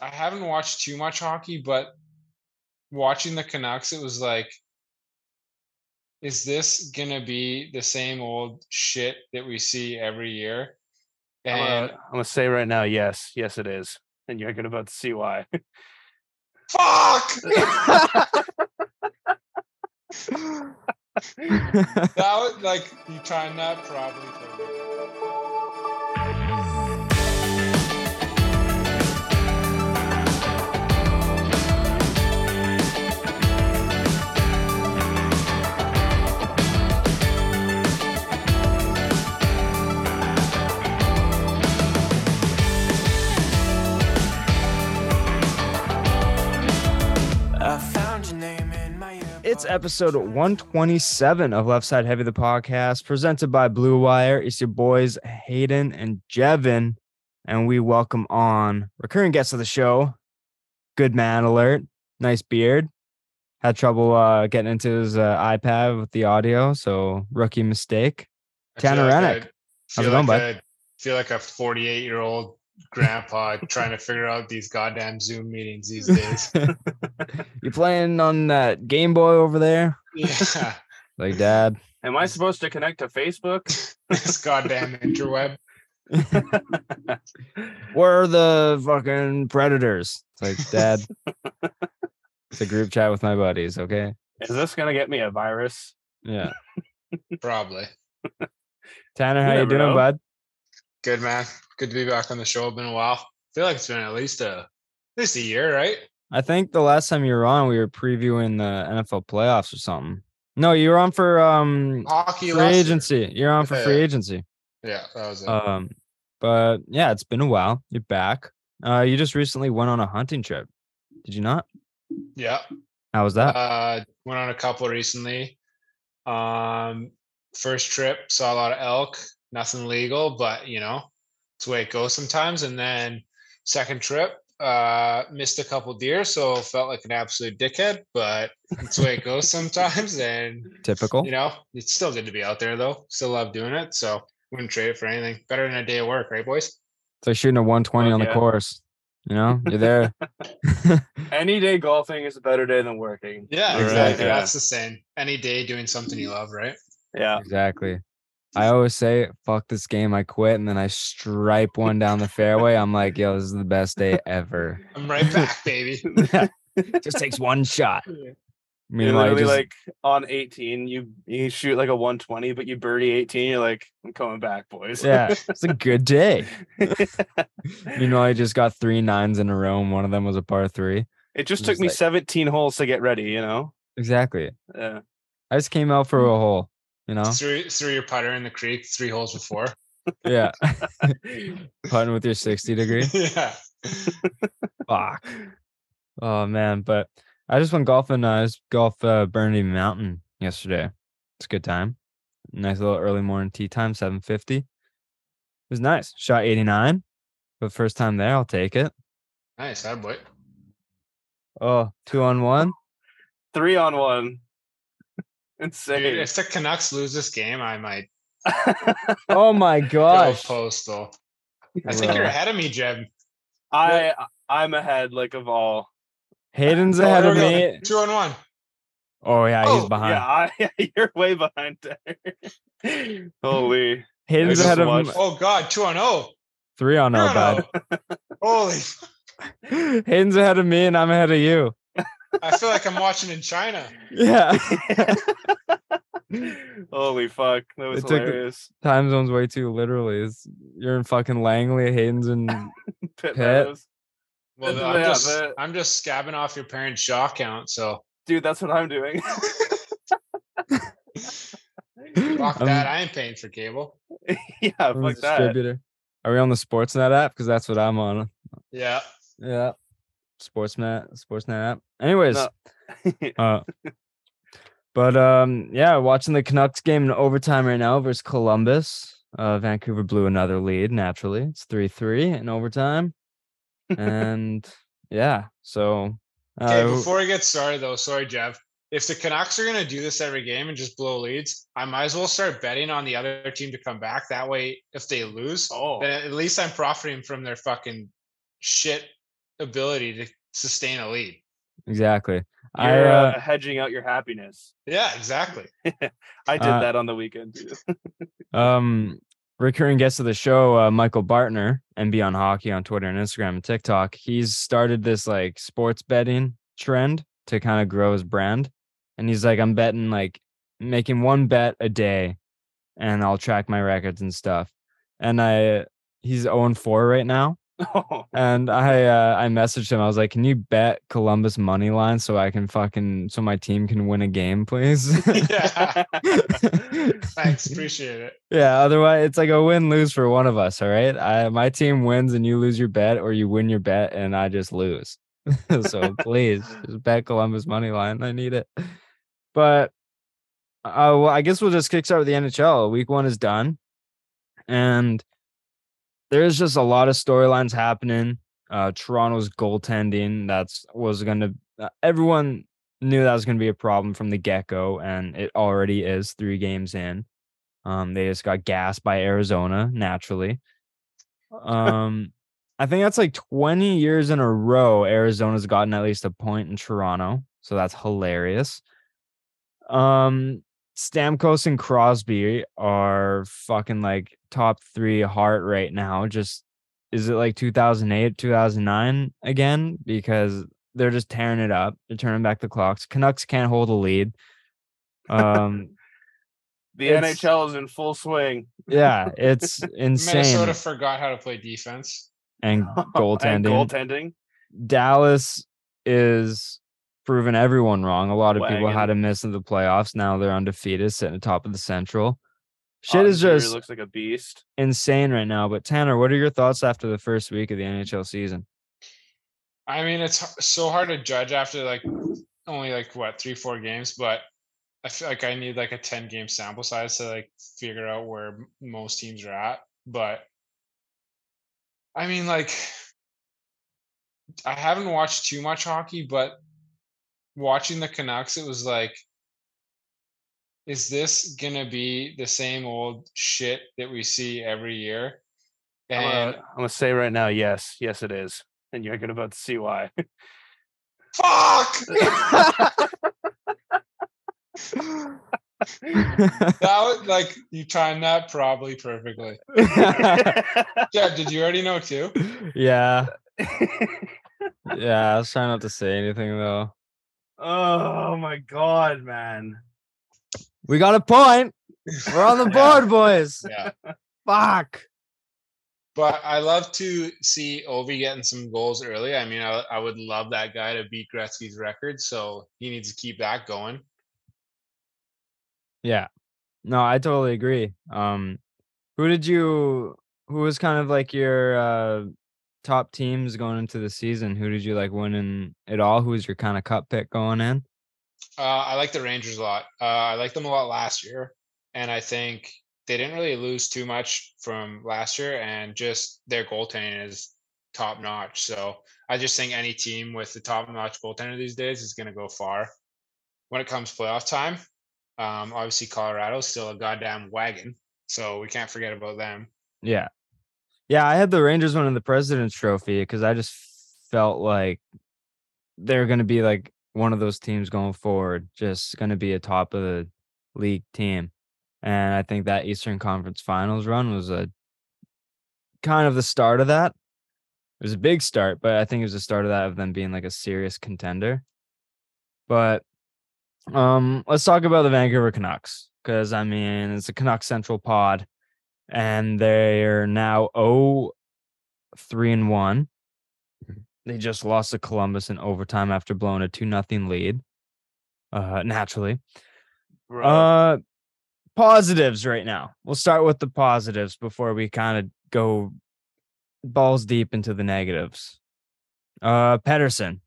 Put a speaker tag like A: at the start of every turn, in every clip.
A: I haven't watched too much hockey, but watching the Canucks, it was like, is this gonna be the same old shit that we see every year?
B: I'm
A: And
B: gonna, I'm gonna say right now, yes, yes, it is, and you're gonna about to see why.
A: fuck, that was like you timed that probably.
C: It's episode 127 of Left Side Heavy, the podcast, presented by Blue Wire. It's your boys, Hayden and Jevin, and we welcome on recurring guests of the show, Good Man Alert, nice beard. Had trouble uh, getting into his uh, iPad with the audio, so rookie mistake. Tanner
A: Rennich.
C: How's it going,
A: like
C: bud?
A: I feel like a 48 year old grandpa trying to figure out these goddamn Zoom meetings these days.
C: you playing on that Game Boy over there?
A: yeah,
C: Like, Dad.
B: Am I supposed to connect to Facebook?
A: this goddamn interweb.
C: Where are the fucking predators? It's like, Dad. it's a group chat with my buddies, okay?
B: Is this gonna get me a virus?
C: Yeah.
A: Probably.
C: Tanner, how you
B: never
C: doing,
B: know.
C: bud?
A: Good man. Good to be back on the show. Been a while. I feel like it's been at least a at least a year, right?
C: I think the last time you were on, we were previewing the NFL playoffs or something. No, you were on for um
A: Hockey
C: free
A: last year.
C: agency. You're on for free agency.
A: Yeah, that was it.
C: Um, but yeah, it's been a while. You're back. Uh, you just recently went on a hunting trip. Did you not?
A: yeah.
C: How was that?
A: Uh went on a couple recently. Um first trip, saw a lot of elk, nothing legal, but you know, it's the way it goes sometimes. And then second trip, uh missed a couple deer, so felt like an absolute dickhead, but it's the way it goes sometimes. And
C: Typical.
A: you know, it's still good to be out there though. Still love doing it. So wouldn't trade it for anything. Better than a day of work, right, boys?
C: It's like shooting a 120
B: Fuck
C: on the course. You know, you're there.
B: Any day golfing is a better day than working.
A: Yeah,
C: Right,
A: exactly.
B: yeah.
A: That's the same. Any day doing something you love, right?
B: Yeah.
C: exactly. I always say, "Fuck this game," I quit, and then I stripe one down the fairway. I'm like, "Yo, this is the best day ever."
A: I'm right back, baby.
C: just takes one shot.
B: You're
C: Meanwhile, you
B: literally
C: just,
B: like on 18, you you shoot like a 120, but you birdie 18. You're like, I'm coming back, boys.
C: yeah, it's a good day. you know, I just got three nines in a row, and one of them was a par three.
B: it just
C: Just
B: took me
C: like-
B: 17 holes to get ready. You know.
C: Exactly.
B: Yeah.
C: I just came out for a mm. hole. You know,
A: Threw, threw your putter in the creek, three holes before.
C: yeah. Putting with your sixty degree.
A: yeah.
C: Fuck. Oh man, but I just went golfing. Uh, I was golf uh, Burnaby Mountain yesterday. It's a good time. Nice little early morning tee time, seven fifty. It was nice. Shot eighty nine, but first time there, I'll take it.
A: Nice, that boy.
C: Oh, two on one.
B: Three on one.
A: Dude,
B: Insane.
A: if the Canucks lose this game, I might
C: Oh my
A: go
C: gosh.
A: postal. I think you're ahead of me, Jeb.
B: I I'm ahead like of all.
C: Hayden's
A: Oh,
C: ahead
A: here
C: of me.
A: Two on one.
C: Oh yeah, he's
A: Oh,
C: behind.
B: Yeah, I, you're way behind. Holy.
C: Hayden's ahead of
B: watched-
C: him.
A: Oh God, two on oh.
C: Three on oh,
A: Three
C: oh,
A: on
C: bud.
A: oh. Holy!
C: Hayden's ahead of me, and I'm ahead of you.
A: I feel like I'm watching in China.
C: Yeah.
B: Holy fuck. That was
C: It took
B: hilarious.
C: Time zone's way too literally. It's, you're in fucking Langley, Hayden's and
B: Pitt
C: Pitt.
B: Meadows.
A: Well,
B: That's-
A: I'm
B: yeah,
A: just
B: the-
A: I'm just scabbing off your parents' shaw count. So
B: Dude, that's what I'm doing.
A: fuck
C: I'm-
A: that. I ain't paying for cable.
B: yeah,
C: I'm
B: fuck that.
C: distributor. Are we on the Sportsnet app? Because that's what I'm on.
A: Yeah.
C: Yeah. Sportsnet, Sportsnet app. Anyways,
B: No.
C: uh, but um, yeah, watching the Canucks game in overtime right now versus Columbus. Uh, Vancouver blew another lead. Naturally, it's three three in overtime, and yeah, so
A: Okay,
C: uh,
A: before we get started though, sorry, Jeff. If the Canucks are gonna do this every game and just blow leads, I might as well start betting on the other team to come back. That way, if they lose,
B: oh,
A: then at least I'm profiting from their fucking shit ability to sustain a lead.
C: Exactly. I
B: You're
C: uh,
B: uh, hedging out your happiness.
A: Yeah, exactly.
B: I did
C: Uh,
B: that on the weekend too.
C: um recurring guest of the show, uh, Michael Bartner, and on Hockey on Twitter and Instagram and TikTok. He's started this like sports betting trend to kind of grow his brand. And he's like, I'm betting like making one bet a day and I'll track my records and stuff. And I he's 0 4 right now. And I uh, I messaged him. I was like, "Can you bet Columbus money line so I can fucking so my team can win a game, please?"
A: yeah. Thanks. Appreciate it.
C: yeah. Otherwise, it's like a win lose for one of us. All right. I my team wins and you lose your bet, or you win your bet and I just lose. so please just bet Columbus money line. I need it. But uh, well, I guess we'll just kickstart with the NHL. Week one is done, and there's just a lot of storylines happening. Uh, Toronto's goaltending that's was going to uh, everyone knew that was going to be a problem from the get go, and it already is three games in. Um, they just got gassed by Arizona naturally. Um, I think that's like 20 years in a row. Arizona's gotten at least a point in Toronto, so that's hilarious. Um, Stamkos and Crosby are fucking like top three Hart right now. Just is it like 2008, 2009 again? Because they're just tearing it up. They're turning back the clocks. Canucks can't hold a lead. Um,
B: the NHL is in full swing.
C: yeah, it's insane.
A: Minnesota forgot how to play defense.
C: and
B: And
C: goaltending.
B: goaltending.
C: Dallas is proving everyone wrong. A lot of people had
B: Wagon.
C: to miss in the playoffs. Now they're undefeated, sitting atop of the Central. Shit
B: Oettinger
C: just
B: looks like a beast.
C: insane right now. But Tanner, what are your thoughts after the first week of the NHL season?
A: I mean, it's so hard to judge after like only like what three, four games, but I feel like I need like a 10 game sample size to like figure out where most teams are at. But I mean, like, I haven't watched too much hockey, but watching the Canucks, it was like, is this gonna be the same old shit that we see every year?
B: I'm
A: And
B: gonna, I'm gonna say right now, yes, yes, it is, and you're gonna about to see why.
A: fuck! that was like you timed that probably perfectly. Yeah, did you already know too?
C: yeah, yeah. I was trying not to say anything though.
B: Oh my god, man!
C: We got a point. We're on the
A: Yeah.
C: board, boys.
A: Yeah.
C: Fuck.
A: But I love to see Ovi getting some goals early. I mean, I, I would love that guy to beat Gretzky's record, so he needs to keep that going.
C: Yeah. No, I totally agree. Um, who did you? Who was kind of like your uh top teams going into the season? Who did you like winning it all? Who was your kind of cup pick going in?
A: Uh, I like the Rangers a lot. Uh, I liked them a lot last year, and I think they didn't really lose too much from last year, and just their goaltending is top notch. So I just think any team with the top notch goaltender these days is going to go far. When it comes playoff time, um, obviously Colorado's still a goddamn wagon, so we can't forget about them.
C: Yeah. Yeah, I had the Rangers winning the President's Trophy because I just felt like they're going to be like one of those teams going forward, just going to be a top of the league team. And I think that Eastern Conference Finals run was a kind of the start of that. It was a big start, but I think it was the start of that of them being like a serious contender. But um, let's talk about the Vancouver Canucks because I mean it's a Canucks Central pod and they're now 0 3 and 1. They just lost to Columbus in overtime after blowing a 2 nothing lead. Uh naturally.
B: Bro.
C: Uh positives right now. We'll start with the positives before we kind of go balls deep into the negatives. Uh Pettersson.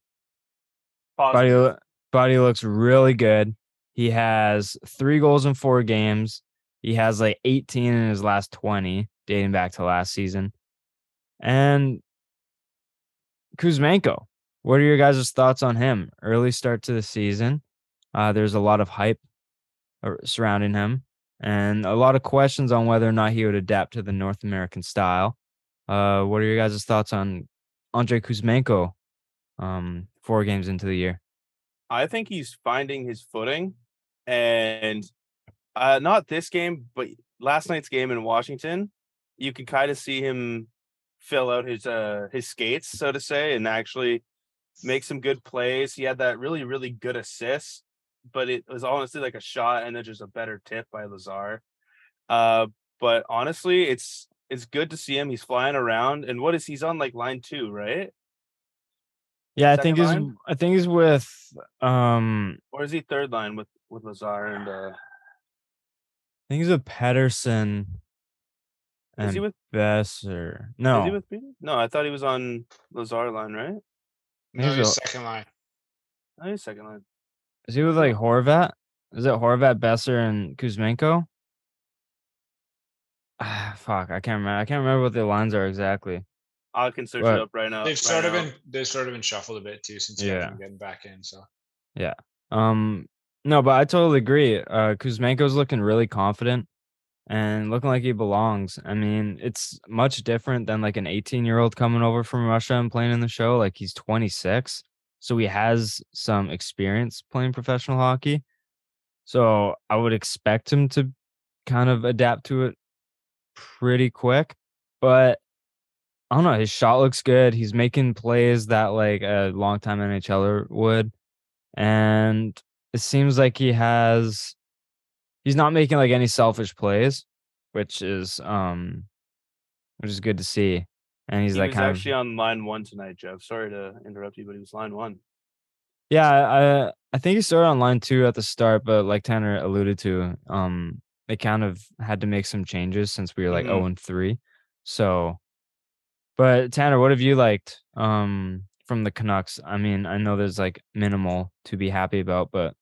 C: Body
B: Positive.
C: body looks really good. He has three goals in four games. He has like 18 in his last 20, dating back to last season. And Kuzmenko, what are your guys' thoughts on him? Early start to the season. Uh, there's a lot of hype surrounding him and a lot of questions on whether or not he would adapt to the North American style. Uh, what are your guys' thoughts on Andrei Kuzmenko um, four games into the year.
B: I think he's finding his footing, and uh, not this game, but last night's game in Washington, you can kind of see him fill out his uh his skates, so to say, and actually make some good plays. He had that really really good assist, but it was honestly like a shot and then just a better tip by Lazar. Uh, but honestly, it's it's good to see him. He's flying around, and what is he's on like line two, right?
C: Yeah, I
B: Second
C: think he's? I think he's with um
B: Or is he third line with with Lazar and uh
C: I think he's with Pettersson
B: is he with
C: Boeser.
B: is
C: No,
B: he with Peter? No, I thought he was on Lazar line, right?
A: No,
C: He's
A: he's
C: a-
A: second line.
B: Oh, he's second line.
C: is he with like Horvat? Is it Horvat, Boeser, and Kuzmenko? Ah, fuck, I can't remember. I can't remember what the lines are exactly.
B: I can search
C: Right.
B: it up right now.
A: They've
B: right
A: sort of
B: now.
A: been they've sort of been shuffled a bit too since
C: Yeah.
A: yeah. getting back in. So yeah.
C: Um, no, but I totally agree. Uh, Kuzmenko's looking really confident and looking like he belongs. I mean, it's much different than like an 18 year old coming over from Russia and playing in the show. Like he's 26, so he has some experience playing professional hockey. So I would expect him to kind of adapt to it pretty quick. But I don't know. His shot looks good. He's making plays that like a longtime NHLer would and it seems like he has he's not making like any selfish plays which is um which is good to see and he's
B: he
C: like
B: was actually
C: of
B: on line one tonight, Jeff. Sorry to interrupt you, but he was line one.
C: yeah i i think he started on line two at the start but like tanner alluded to um they kind of had to make some changes since we were like
B: Mhm.
C: 0 and 3 so but tanner what have you liked um from the canucks i mean i know there's like minimal to be happy about but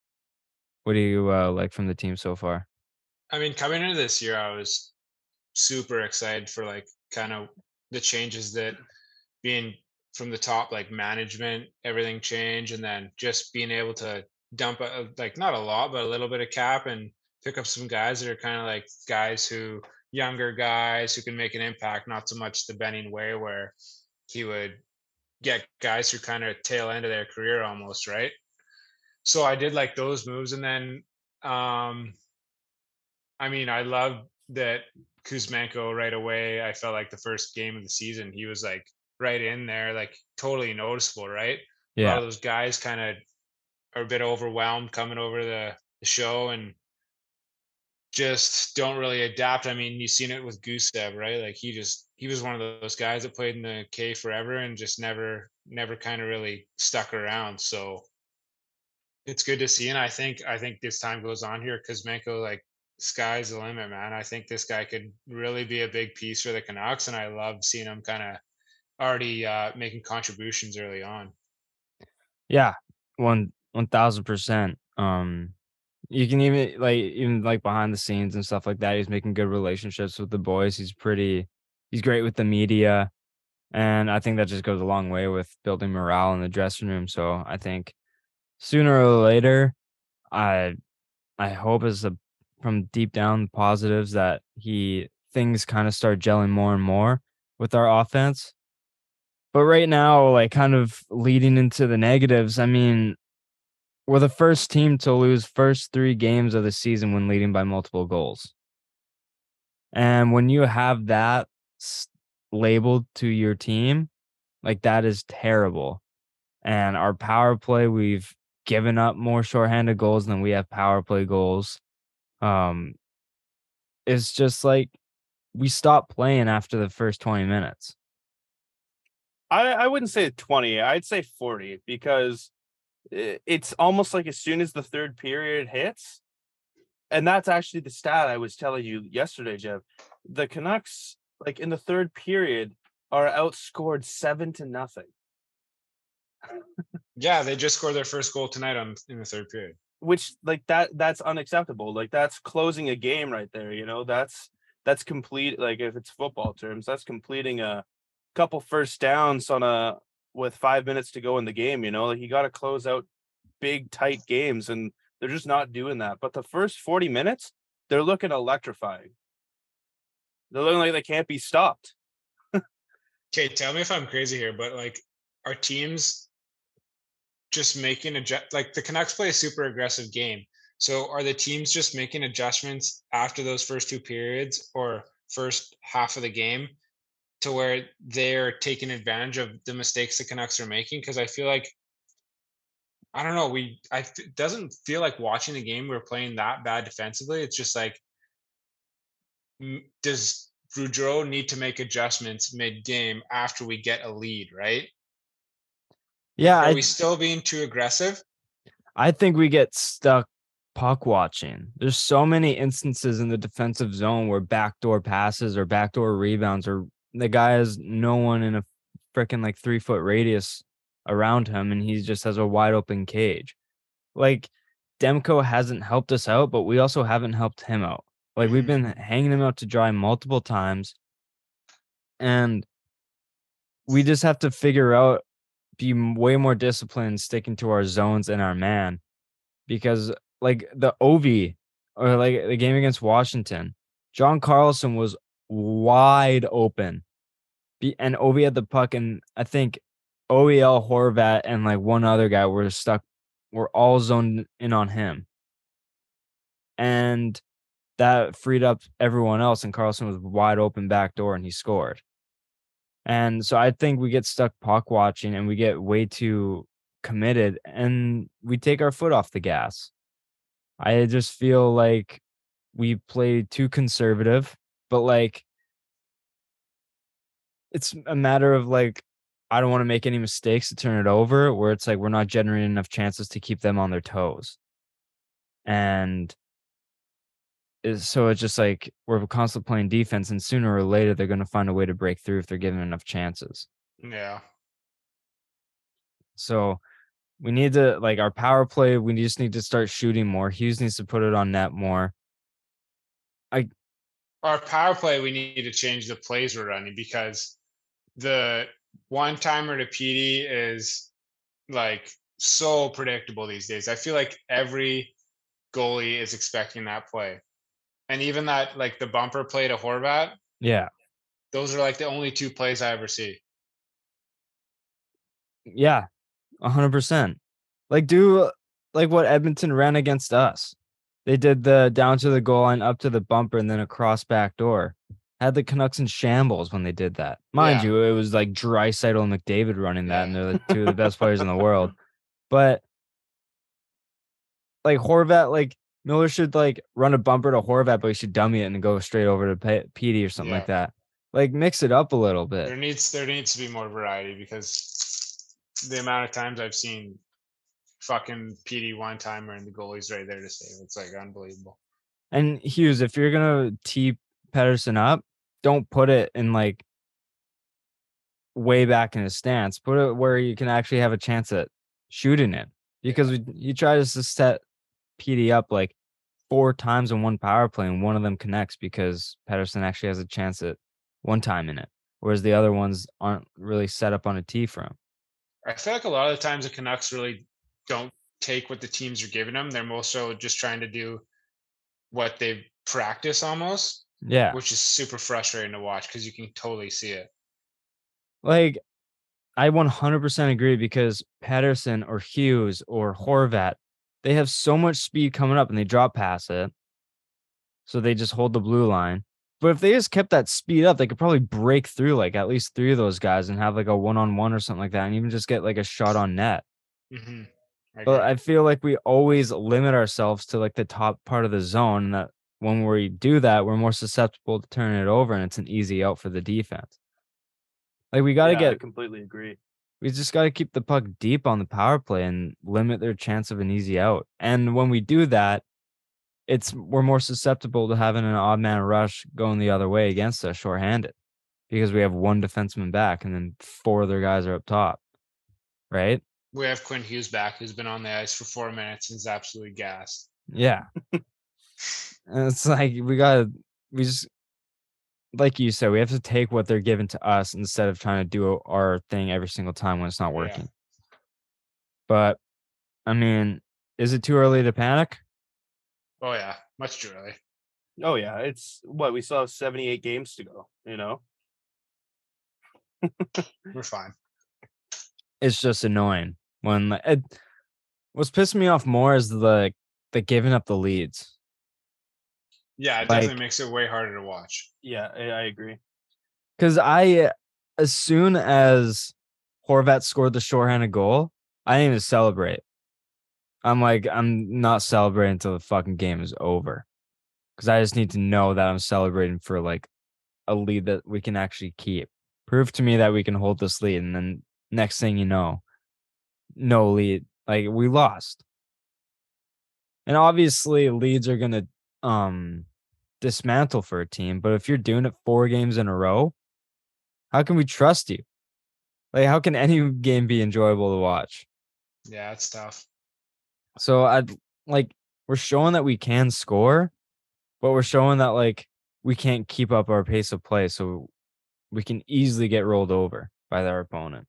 C: what do you uh, like from the team so far
A: I mean, coming into this year, I was super excited for like kind of the changes that being from the top, like management, everything changed, and then just being able to dump a, like not a lot, but a little bit of cap and pick up some guys that are kind of like guys who younger guys who can make an impact, not so much the Benning way where he would get guys who kind of tail end of their career almost, right? So I did like those moves, and then um I mean, I love that Kuzmenko right away. I felt like the first game of the season, he was like right in there, like totally noticeable, right? A lot
C: yeah
A: of those guys kind of are a bit overwhelmed coming over the, the show and just don't really adapt. I mean, you've seen it with Gusev, right? Like he just he was one of those guys that played in the K forever and just never never kind of really stuck around. So it's good to see. And I think I think this time goes on here, Kuzmenko, like sky's the limit, man. I think this guy could really be a big piece for the Canucks, and I love seeing him kind of already uh, making contributions early on.
C: yeah one one thousand percent um you can even like even like behind the scenes and stuff like that he's making good relationships with the boys he's pretty he's great with the media and i think that just goes a long way with building morale in the dressing room so i think sooner or later i i hope as a from deep down positives that he things kind of start gelling more and more with our offense but right now like kind of leading into the negatives i mean we're the first team to lose first three games of the season when leading by multiple goals. And when you have that labeled to your team, like that is terrible. And our power play, we've given up more shorthanded goals than we have power play goals. Um, it's just like we stopped playing after the first 20 minutes.
B: I, I wouldn't say 20, I'd say 40 because it's almost like as soon as the third period hits, and that's actually the stat I was telling you yesterday, Jeff. The Canucks, like in the third period, are outscored seven to nothing,
A: Yeah, they just scored their first goal tonight on in the third period.
B: which like that that's unacceptable. Like that's closing a game right there. You know, that's that's complete. Like if it's football terms, that's completing a couple first downs on a with five minutes to go in the game. You know, like you got to close out big tight games, and they're just not doing that. But the first forty minutes, they're looking electrifying. They're looking like they can't be stopped.
A: Okay, tell me if I'm crazy here, but like our teams just making adjust like the Canucks play a super aggressive game. So are the teams just making adjustments after those first two periods or first half of the game to where they're taking advantage of the mistakes the Canucks are making? Because I feel like I don't know, we I it doesn't feel like watching the game we're playing that bad defensively. It's just like does Boudreau need to make adjustments mid game after we get a lead, right?
C: Yeah,
A: Are
C: I,
A: we still being too aggressive?
C: I think we get stuck puck watching. There's so many instances in the defensive zone where backdoor passes or backdoor rebounds or the guy has no one in a freaking like three foot radius around him and he just has a wide open cage. Like Demko hasn't helped us out, but we also haven't helped him out. Like we've
A: Mhm.
C: been hanging him out to dry multiple times. And we just have to figure out be way more disciplined sticking to our zones and our man because like the OV or like the game against Washington, John Carlson was wide open. And OV had the puck, and I think OEL Horvat and like one other guy were stuck, were all zoned in on him. And that freed up everyone else, and Carlson was wide open back door and he scored. And so I think we get stuck puck watching and we get way too committed and we take our foot off the gas. I just feel like we play too conservative, but like it's a matter of like I don't want to make any mistakes to turn it over where it's like we're not generating enough chances to keep them on their toes. And is so it's just like we're constantly playing defense and sooner or later they're going to find a way to break through if they're given enough chances.
A: Yeah.
C: So we need to like our power play. We just need to start shooting more. Hughes needs to put it on net more.
A: I Our power play, we need to change the plays we're running because the one timer to Petey is like so predictable these days. I feel like every goalie is expecting that play. And even that like the bumper play to Horvat,
C: Yeah,
A: those are like the only two plays I ever see.
C: yeah, a hundred percent. Like do uh, like what Edmonton ran against us. They did the down to the goal line, up to the bumper, and then across back door. Had the Canucks in shambles when they did that. Mind
A: Yeah.
C: you, it was like Draisaitl and McDavid running that, and they're the two of the best players in the world. But like Horvat, like Miller should like run a bumper to Horvat, but he should dummy it and go straight over to P- Petey or something like that. Like mix it up a little bit.
A: There needs there needs to be more variety because the amount of times I've seen fucking Petey one timer and the goalie's right there to save. It's like unbelievable.
C: And Hughes, if you're gonna tee Pettersson up, don't put it in like way back in his stance. Put it where you can actually have a chance at shooting it. Because we, you try to set Petey up like four times in one power play, and one of them connects because Pettersson actually has a chance at one time in it, whereas the other ones aren't really set up on a tee for him.
A: I feel like a lot of the times the Canucks really don't take what the teams are giving them. They're more so just trying to do what they practice almost,
C: Yeah.
A: which is super frustrating to watch because you can totally see it.
C: Like, I 100% agree because Pettersson or Hughes or Horvat, they have so much speed coming up and they drop past it. So they just hold the blue line. But if they just kept that speed up, they could probably break through like at least three of those guys and have like a one on one or something like that and even just get like a shot on net.
A: hmm I
C: But. I feel like we always limit ourselves to like the top part of the zone. And that when we do that, we're more susceptible to turning it over and it's an easy out for the defense. Like we got to
B: Yeah, I
C: get
B: completely agree.
C: We just got to keep the puck deep on the power play and limit their chance of an easy out. And when we do that, it's we're more susceptible to having an odd man rush going the other way against us shorthanded because we have one defenseman back and then four other guys are up top. Right?
A: we have Quinn Hughes back, who's been on the ice for four minutes and is absolutely gassed.
C: Yeah. and it's like we got to we just like you said, we have to take what they're giving to us instead of trying to do our thing every single time when it's not
A: Yeah.
C: working. But I mean, is it too early to panic?
A: Oh yeah, much too early.
B: Oh yeah, it's what we still have 78 games to go. You know,
A: We're fine.
C: It's just annoying when like, it, what's pissing me off more is the the giving up the leads.
A: Yeah, it
C: Like-
A: definitely makes it way harder to watch.
B: Yeah, I, I agree.
C: Because I, as soon as Horvat scored the shorthanded goal, I didn't even celebrate. I'm like, I'm not celebrating until the fucking game is over. Because I just need to know that I'm celebrating for like a lead that we can actually keep. Prove to me that we can hold this lead. And then next thing you know, no lead. Like we lost. And obviously leads are gonna um dismantle for a team, but if you're doing it four games in a row, how can we trust you? Like, how can any game be enjoyable to watch?
A: Yeah, it's tough.
C: So I'd like we're showing that we can score, but we're showing that like we can't keep up our pace of play, so we can easily get rolled over by their opponent.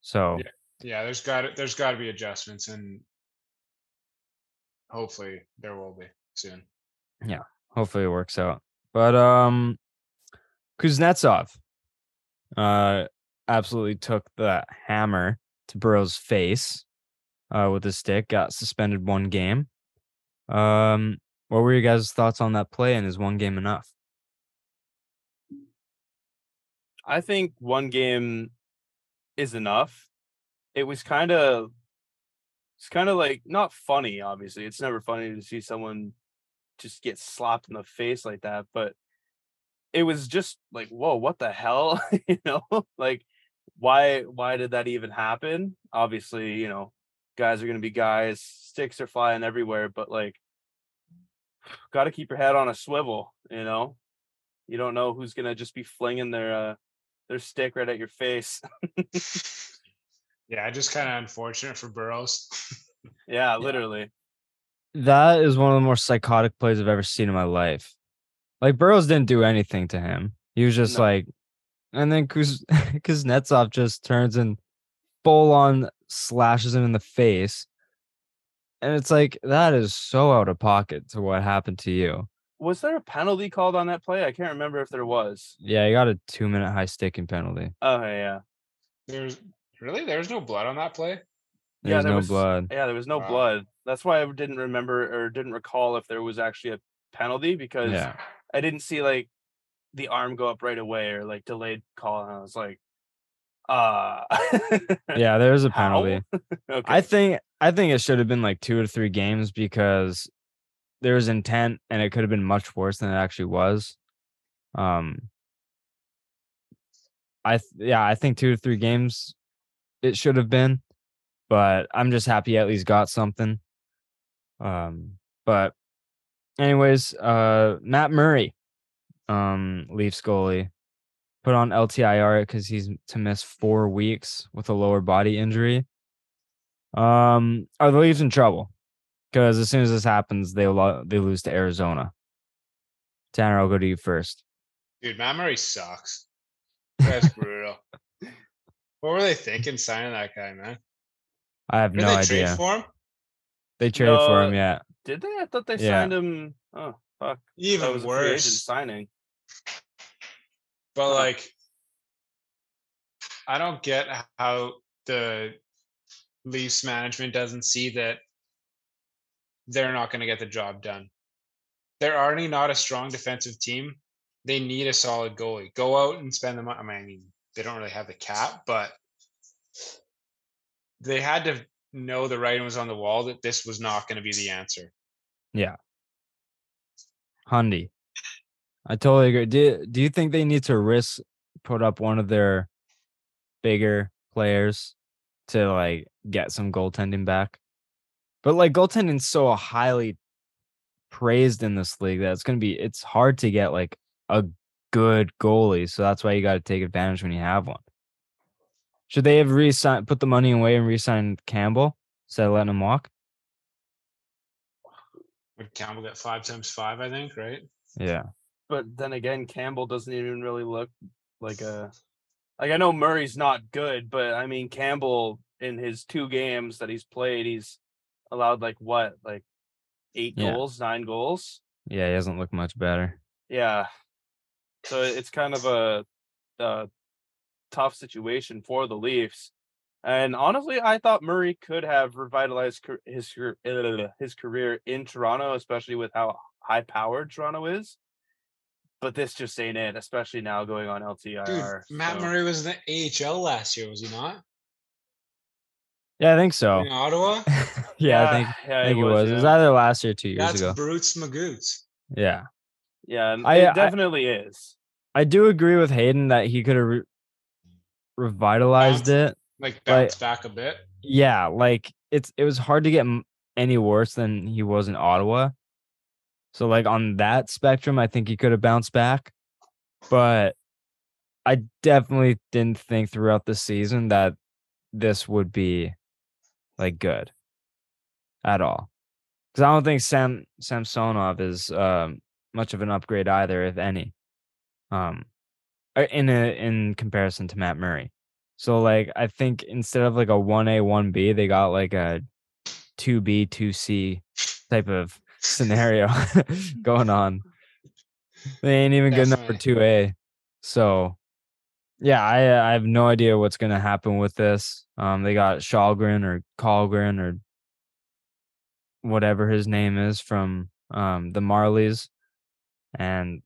C: So
B: Yeah.
A: Yeah, there's got to there's got to be adjustments, and hopefully there will be soon.
C: Yeah, hopefully it works out. But um Kuznetsov uh absolutely took the hammer to Burroughs' face uh with a stick, got suspended one game. Um what were your guys' thoughts on that play and is one game enough?
B: I think one game is enough. It was kind of it's kind of like not funny obviously. It's never funny to see someone just get slapped in the face like that, but it was just like, whoa, what the hell? you know? Like why why did that even happen? Obviously, you know, guys are going to be guys, sticks are flying everywhere, but like got to keep your head on a swivel, you know? You don't know who's going to just be flinging their uh their stick right at your face.
A: Yeah, just kind of unfortunate for Burroughs.
B: yeah, literally.
C: That is one of the more psychotic plays I've ever seen in my life. Like Burroughs didn't do anything to him. He was just
B: No.
C: like and then Kuz Kuznetsov just turns and full on slashes him in the face. And it's like that is so out of pocket to what happened to you.
B: Was there a penalty called on that play? I can't remember if there was.
C: Yeah, you got a two minute high sticking penalty.
B: Oh yeah.
A: There's really there's no blood on that play.
B: Yeah,
C: There's
B: there
C: no
B: was-
C: blood.
B: Yeah, there was no
A: Wow.
B: blood. That's why I didn't remember or didn't recall if there was actually a penalty because
C: Yeah.
B: I didn't see like the arm go up right away or like delayed call and I was like uh
C: Yeah, there was
B: a
C: penalty.
B: okay.
C: I think I think it should have been like two or three games because there was intent and it could have been much worse than it actually was. Um I th- yeah, I think two to three games it should have been, but I'm just happy at least got something. Um but anyways, uh Matt Murray, um Leafs goalie put on LTIR because he's to miss four weeks with a lower body injury. Um, are the Leafs in trouble? Because as soon as this happens, they lo- they lose to Arizona. Tanner, I'll go to you first.
A: Dude, Matt Murray sucks. That's brutal. What were they thinking signing that guy, man?
C: I have
A: Did
C: no
A: they
C: idea.
A: trade for him?
C: They traded for him, yeah.
B: Did they? I thought they
C: Yeah.
B: signed him. Oh fuck. That
A: Even
B: was a free agent
A: worse.
B: signing.
A: But
B: Huh.
A: like, I don't get how the Leafs management doesn't see that they're not going to get the job done. They're already not a strong defensive team. They need a solid goalie. Go out and spend the money. I mean, they don't really have the cap, but they had to know the writing was on the wall that this was not going to be the answer. Yeah.
C: Hundy. I totally agree. Do do you think they need to risk put up one of their bigger players to like get some goaltending back? But like goaltending's so highly praised in this league that it's gonna be it's hard to get like a good goalie. So that's why you gotta take advantage when you have one. Should they have re-signed put the money away and re-signed Campbell instead of letting him walk?
A: Would Campbell get five times five, I think, right?
C: Yeah.
B: But then again, Campbell doesn't even really look like a like I know Murray's not good, but I mean Campbell in his two games that he's played, he's allowed like what, like eight
C: Yeah.
B: goals, nine goals.
C: Yeah, he doesn't look much better.
B: Yeah. So it's kind of a, a tough situation for the Leafs. And honestly, I thought Murray could have revitalized his uh, his career in Toronto, especially with how high powered Toronto is. But this just ain't it, especially now going on
A: Dude,
B: LTIR.
A: Matt
B: so-
A: Murray was in the AHL last year, was he not?
C: Yeah, I think so.
A: In Ottawa?
C: yeah, I think
B: yeah,
C: I think it was. It was either last year or two years
A: That's
C: ago.
A: Brutes Magoots.
C: Yeah.
B: Yeah,
C: I-
B: it
C: I-
B: definitely is.
C: I do agree with Hayden that he could have re- revitalized it.
A: Like bounce back a bit.
C: Yeah, like it's it was hard to get any worse than he was in Ottawa. So like on that spectrum, I think he could have bounced back. But I definitely didn't think throughout the season that this would be like good at all. Because I don't think Sam Samsonov is um, much of an upgrade either, if any. Um, uh, in a in comparison to Matt Murray. So like I think instead of like a one A one B, they got like a two B two C type of scenario going on. They ain't even good enough for two A. So yeah, I I have no idea what's gonna happen with this. Um, they got Shalgren or Colgren or whatever his name is from um the Marlies, and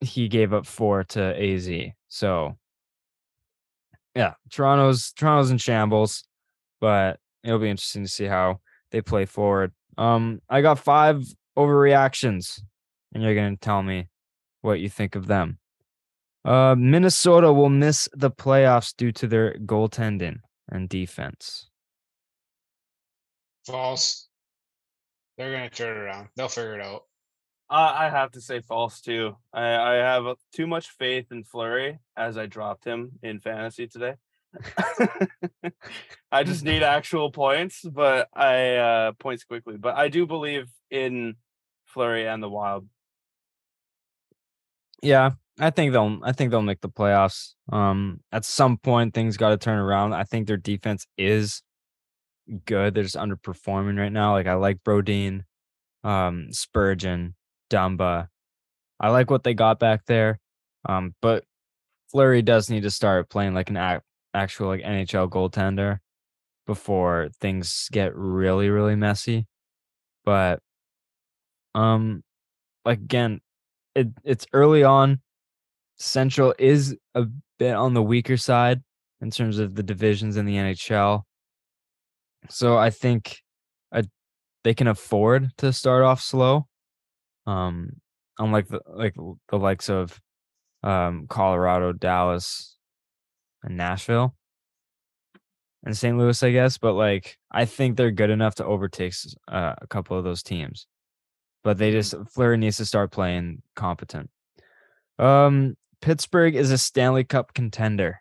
C: he gave up four to AZ. So yeah, Toronto's Toronto's in shambles, but it'll be interesting to see how they play forward. Um, I got five overreactions, and you're gonna tell me what you think of them. Uh, Minnesota will miss the playoffs due to their goaltending and defense.
A: False. They're gonna turn it around. They'll figure it out.
B: I I have to say false too. I, I have uh, too much faith in Fleury as I dropped him in fantasy today. I just need actual points, but I uh points quickly. But I do believe in Fleury and the Wild.
C: Yeah, I think they'll I think they'll make the playoffs. Um at some point things got to turn around. I think their defense is good. They're just underperforming right now. Like I like Brodin, um Spurgeon, Dumba. I like what they got back there. Um but Fleury does need to start playing like an ac- actual like NHL goaltender before things get really really messy. But um like again, it it's early on. Central is a bit on the weaker side in terms of the divisions in the NHL. So I think uh, they can afford to start off slow. Um, unlike the like the likes of um, Colorado, Dallas, and Nashville, and St. Louis, I guess. But like, I think they're good enough to overtake uh, a couple of those teams. But they just Fleury needs to start playing competent. Um, Pittsburgh is a Stanley Cup contender.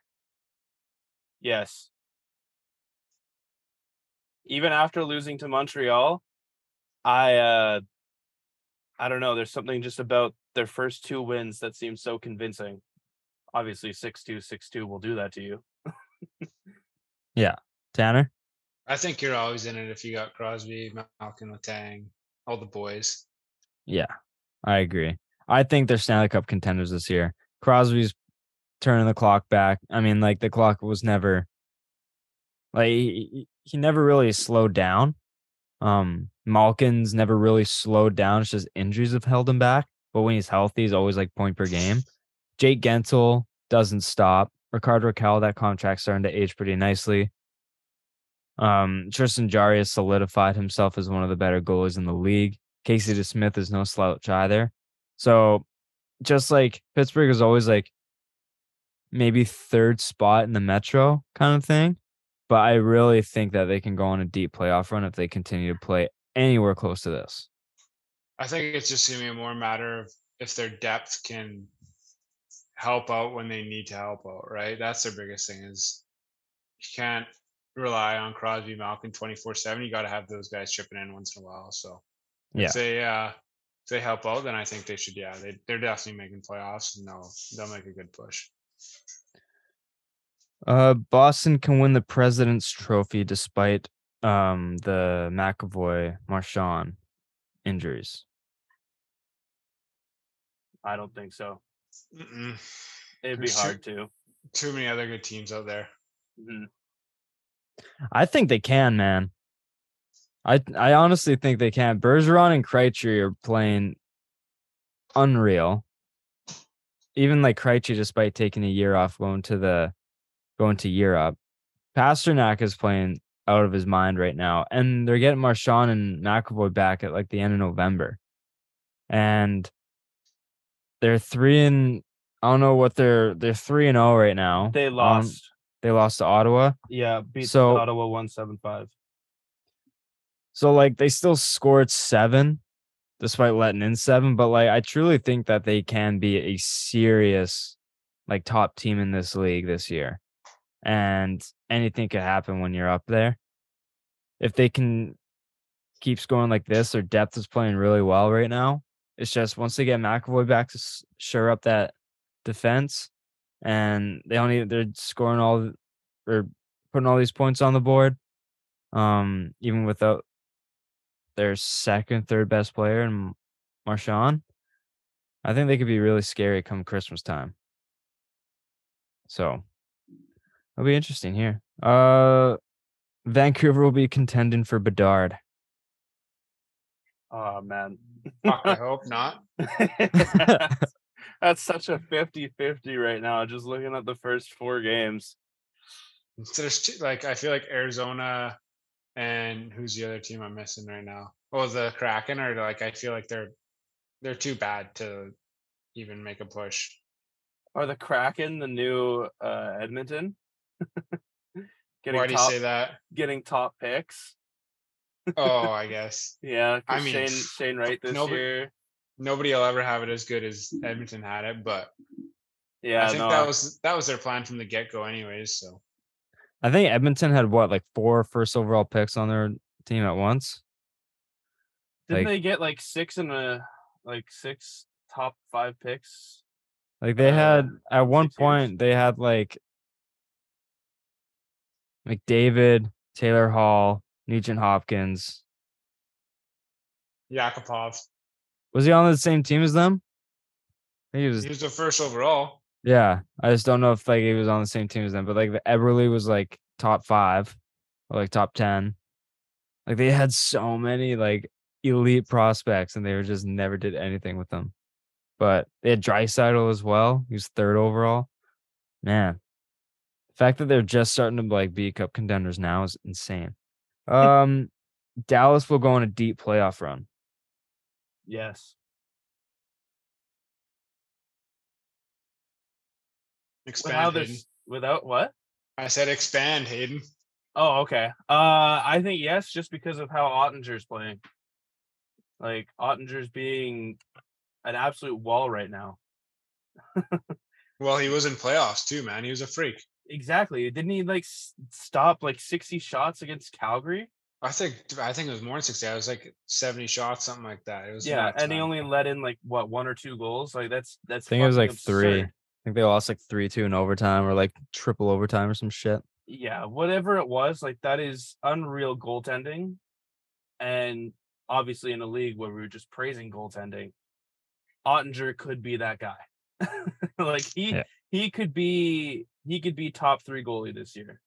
B: Yes. Even after losing to Montreal, I uh I don't know, there's something just about their first two wins that seems so convincing. Obviously 6-2 6-2 will do that to you. Yeah.
C: Tanner.
A: I think you're always in it if you got Crosby, Malkin, Letang, all the boys.
C: Yeah, I agree. I think they're Stanley Cup contenders this year. Crosby's turning the clock back. I mean, like the clock was never like he, he- he never really slowed down. Um, Malkin's never really slowed down. It's just injuries have held him back. But when he's healthy, he's always like point per game. Jake Guentzel doesn't stop. Rickard Rakell, that contract's starting to age pretty nicely. Um, Tristan Jarry has solidified himself as one of the better goalies in the league. Casey DeSmith is no slouch either. So just like Pittsburgh is always like maybe third spot in the Metro kind of thing. But I really think that they can go on a deep playoff run if they continue to play anywhere close to this.
A: I think it's just gonna be a more matter of if their depth can help out when they need to help out, right? That's their biggest thing is you can't rely on Crosby, Malkin 24 7. You got to have those guys chipping in once in a while. So
C: Yeah.
A: if they uh if they help out, then I think they should. Yeah, they they're definitely making playoffs. And they'll they'll make a good push.
C: Uh, Boston can win the President's Trophy despite um the McAvoy Marchand injuries.
B: I don't think so.
A: Mm-mm.
B: It'd be
A: There's too-
B: hard to.
A: Too many other good teams out there.
B: Mhm.
C: I think they can, man. I I honestly think they can. Bergeron and Krejci are playing unreal. Even like Krejci, despite taking a year off, going to the going to Europe. Pastrnak is playing out of his mind right now, and they're getting Marchand and McAvoy back at like the end of November, and they're three and I don't know what they're they're three and zero right now.
B: They
C: Um,
B: lost.
C: they lost to Ottawa.
B: yeah, beat
C: so-
B: Ottawa one seven five.
C: So like they still scored seven despite letting in seven, but like I truly think that they can be a serious like top team in this league this year. And anything could happen when you're up there. If they can keep scoring like this, their depth is playing really well right now. It's just once they get McAvoy back to shore up that defense, and they only they're scoring all or putting all these points on the board. Um, even without their second, third best player in Marchand, I think they could be really scary come Christmas time. So it'll be interesting here. Uh, Vancouver will be contending for Bedard.
B: Oh man.
A: I hope not.
B: that's, that's such a 50-50 right now. Just looking at the first four games.
A: So there's two, like I feel like Arizona and who's the other team I'm missing right now? Oh, the Kraken or like I feel like they're they're too bad to even make a push.
B: Are the Kraken the new uh, Edmonton? getting
A: Why do you
B: top,
A: say that?
B: getting top picks.
A: Oh, I guess
B: Yeah,
A: I mean,
B: Shane Shane Wright this
A: nobody-
B: year.
A: nobody will ever have it as good as Edmonton had it, but
B: Yeah,
A: I think
B: no,
A: that was that was their plan from the get go, anyways. So
C: I think Edmonton had what, like four first overall picks on their team at once.
B: didn't
C: like-
B: they get like six in a like six top five picks?
C: Like they had
B: Uh,
C: at one
B: six years.
C: point they had like McDavid, Taylor Hall, Nugent Hopkins.
A: Yakupov,
C: Was he on the same team as them? I think he was
A: he was the first overall.
C: Yeah, I just don't know if like he was on the same team as them, but like the Eberle was like top five or like top ten. Like they had so many like elite prospects, and they were just never did anything with them. But they had Draisaitl as well. He was third overall. Man, fact that they're just starting to like be cup contenders now is insane. Um, Dallas will go on a deep playoff run.
B: Yes.
A: Expand.
B: Without without what?
A: I said expand, Hayden.
B: Oh, okay. Uh, I think yes, just because of how Oettinger's playing. Like Oettinger's being an absolute wall right now.
A: Well, he was in playoffs too, man. He was a freak.
B: Exactly. Didn't he like s- stop like sixty shots against Calgary?
A: I think I think it was more than sixty. I was like seventy shots, something like that. It was
B: Yeah,
A: nuts,
B: and he only let in like what one or two goals. Like that's that's.
C: I think it was
B: fucking
C: like three. I think they lost like three two in overtime or like triple overtime or some shit.
B: Yeah, whatever it was, like that is unreal goaltending, and obviously in a league where we were just praising goaltending, Oettinger could be that guy. like he
C: Yeah.
B: He could be he could be top three goalie this year.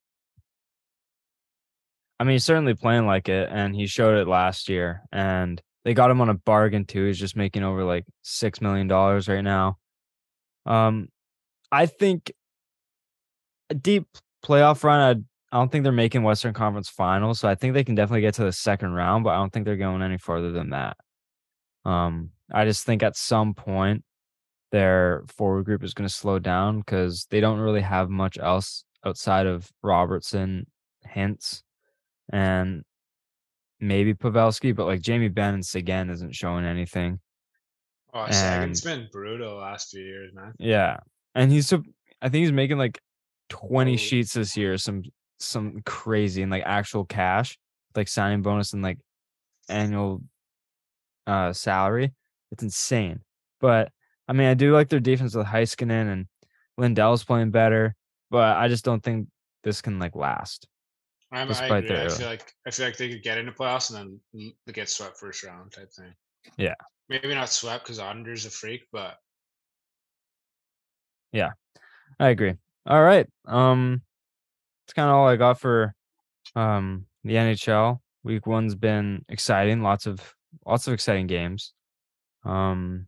C: I mean, he's certainly playing like it, and he showed it last year. And they got him on a bargain too. He's just making over like six million dollars right now. Um, I think a deep playoff run. I, I don't think they're making Western Conference Finals, so I think they can definitely get to the second round. But I don't think they're going any further than that. Um, I just think at some point their forward group is going to slow down because they don't really have much else outside of Robertson, Hintz, and maybe Pavelski, but like Jamie Benn and Seguin isn't showing anything.
A: Oh, Seguin's been brutal the last few years, man.
C: Yeah. And he's I think he's making like 20
A: Oh.
C: sheets this year, some some crazy and like actual cash, like signing bonus and like annual uh salary. It's insane. But I mean, I do like their defense with Heiskanen and Lindell's playing better, but I just don't think this can like last.
A: I'm,
C: Despite
A: agree. I
C: their-
A: feel like I feel like they could get into playoffs and then get swept first round type thing.
C: Yeah.
A: Maybe not swept because Oettinger's a freak, but yeah,
C: I agree. All right. Um, that's kind of all I got for Um, the NHL week one's been exciting. Lots of lots of exciting games. Um,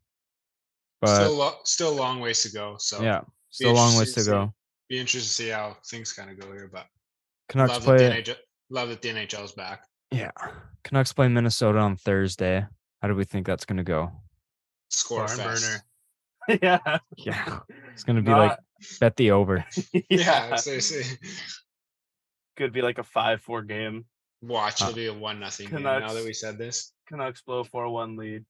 C: but
A: still, lo- still a long ways to go. So
C: yeah, still a long ways to
A: interesting
C: go.
A: be interested to see how things kind of go here. But
C: Canucks
A: love that, the. NHL, love that the NHL's back.
C: Yeah, Canucks play Minnesota on Thursday. How do we think that's gonna go?
A: Score
B: Barn
A: fest.
B: burner. yeah.
C: Yeah, it's gonna be like
B: Not-
C: bet the over.
A: Yeah, seriously.
B: Could be like a five-four game.
A: Watch
C: Uh,
A: it'll be a one nothing game now that we said this.
B: Canucks blow four-one lead,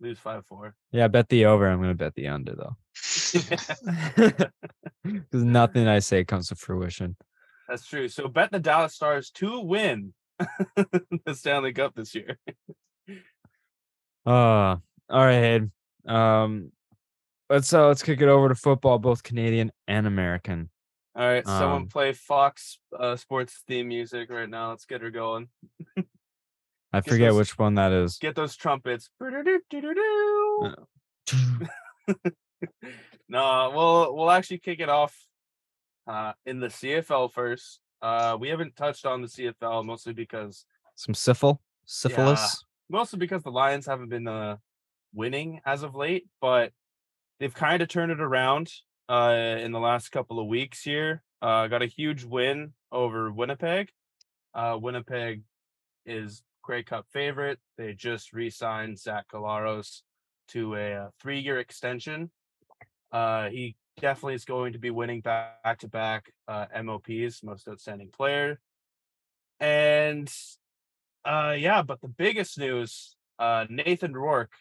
B: lose five-four.
C: Yeah, bet the over. I'm gonna bet the under though, because nothing I say comes to fruition.
B: That's true. So bet the Dallas Stars to win the Stanley Cup this year.
C: Uh, all right, Hayden. Um, let's uh, let's kick it over to football, both Canadian and American.
B: All right, someone
C: Um,
B: play Fox uh, Sports theme music right now. Let's get her going.
C: I forget
B: those-
C: which one that is.
B: Get those trumpets. No, we'll we'll actually kick it off uh, in the CFL first. Uh, we haven't touched on the CFL mostly because
C: Some syphil, syphilis.
B: mostly because the Lions haven't been uh, winning as of late, but they've kind of turned it around uh, in the last couple of weeks here. Uh, got a huge win over Winnipeg. Uh, Winnipeg is Grey Cup favorite. They just re-signed Zach Collaros to a, uh three-year extension. Uh, he definitely is going to be winning back to back uh, MOPs, most outstanding player. And uh, yeah, but the biggest news: uh, Nathan Rourke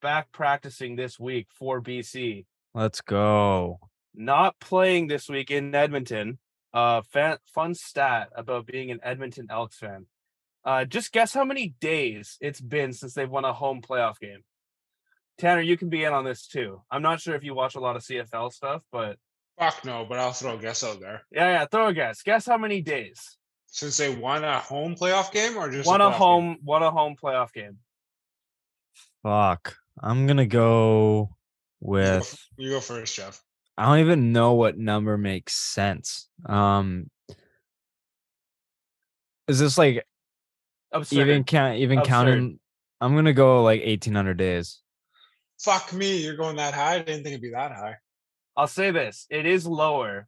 B: back practicing this week for BC.
C: Let's go.
B: Not playing this week in Edmonton. Uh, fan, fun stat about being an Edmonton Elks fan. Uh, just guess how many days it's been since they've won a home playoff game. Tanner, you can be in on this too. I'm not sure if you watch a lot of CFL stuff, but
A: Fuck no, but I'll throw a guess out there.
B: yeah, yeah, throw a guess. Guess how many days?
A: Since they won a home playoff game or just
B: Won a
A: playoff game?
B: home, won a home playoff game.
C: Fuck. I'm gonna go
A: You go
C: with.
A: You go first, Jeff.
C: I don't even know what number makes sense. Um, is this like
B: Absurd.
C: even count even
B: Absurd.
C: counting? I'm gonna go like 1800 days.
A: Fuck me, you're going that high. I didn't think it'd be that high.
B: I'll say this: it is lower.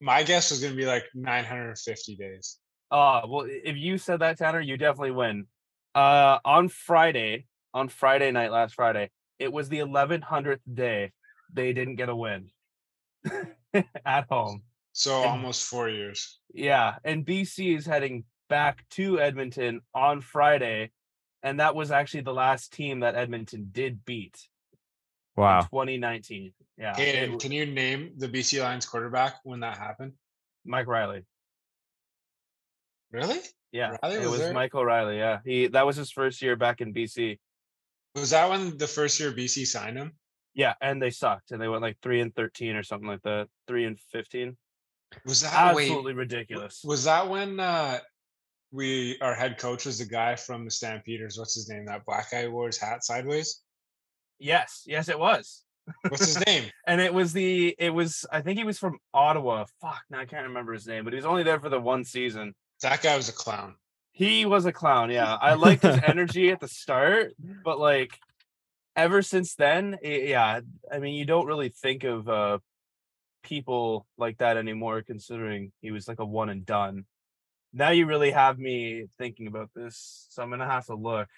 A: My guess was gonna be like 950 days.
B: Uh well, if you said that, Tanner, you definitely win. Uh, on Friday, on Friday night, last Friday, it was the 1100th day they didn't get a win at home.
A: So
B: And-
A: almost four years.
B: Yeah, and BC is heading back to Edmonton on Friday, and that was actually the last team that Edmonton did beat in
C: Wow.
B: 2019. Yeah,
A: Hey, can you name the BC Lions quarterback when that happened?
B: Mike Reilly.
A: Really?
B: Yeah,
A: Reilly
B: it
A: was
B: was? Mike O'Reilly. Yeah, he that was his first year back in BC.
A: Was that when the first year BC signed him?
B: Yeah, and they sucked, and they went like three and thirteen or something like that. Three and fifteen.
A: Was that
B: Absolutely
A: wait,
B: ridiculous.
A: Was that when uh we our head coach was the guy from the Stampeders? What's his name? That black guy who wore his hat sideways.
B: Yes, yes, it was.
A: What's his name?
B: And it was the it was I think he was from Ottawa. Fuck, now I can't remember his name, but he was only there for the one season.
A: That guy was a clown.
B: He was a clown. Yeah, I liked his energy at the start, but like ever since then, i- yeah. I mean, you don't really think of uh people like that anymore, considering he was like a one and done. Now you really have me thinking about this, so I'm gonna have to look,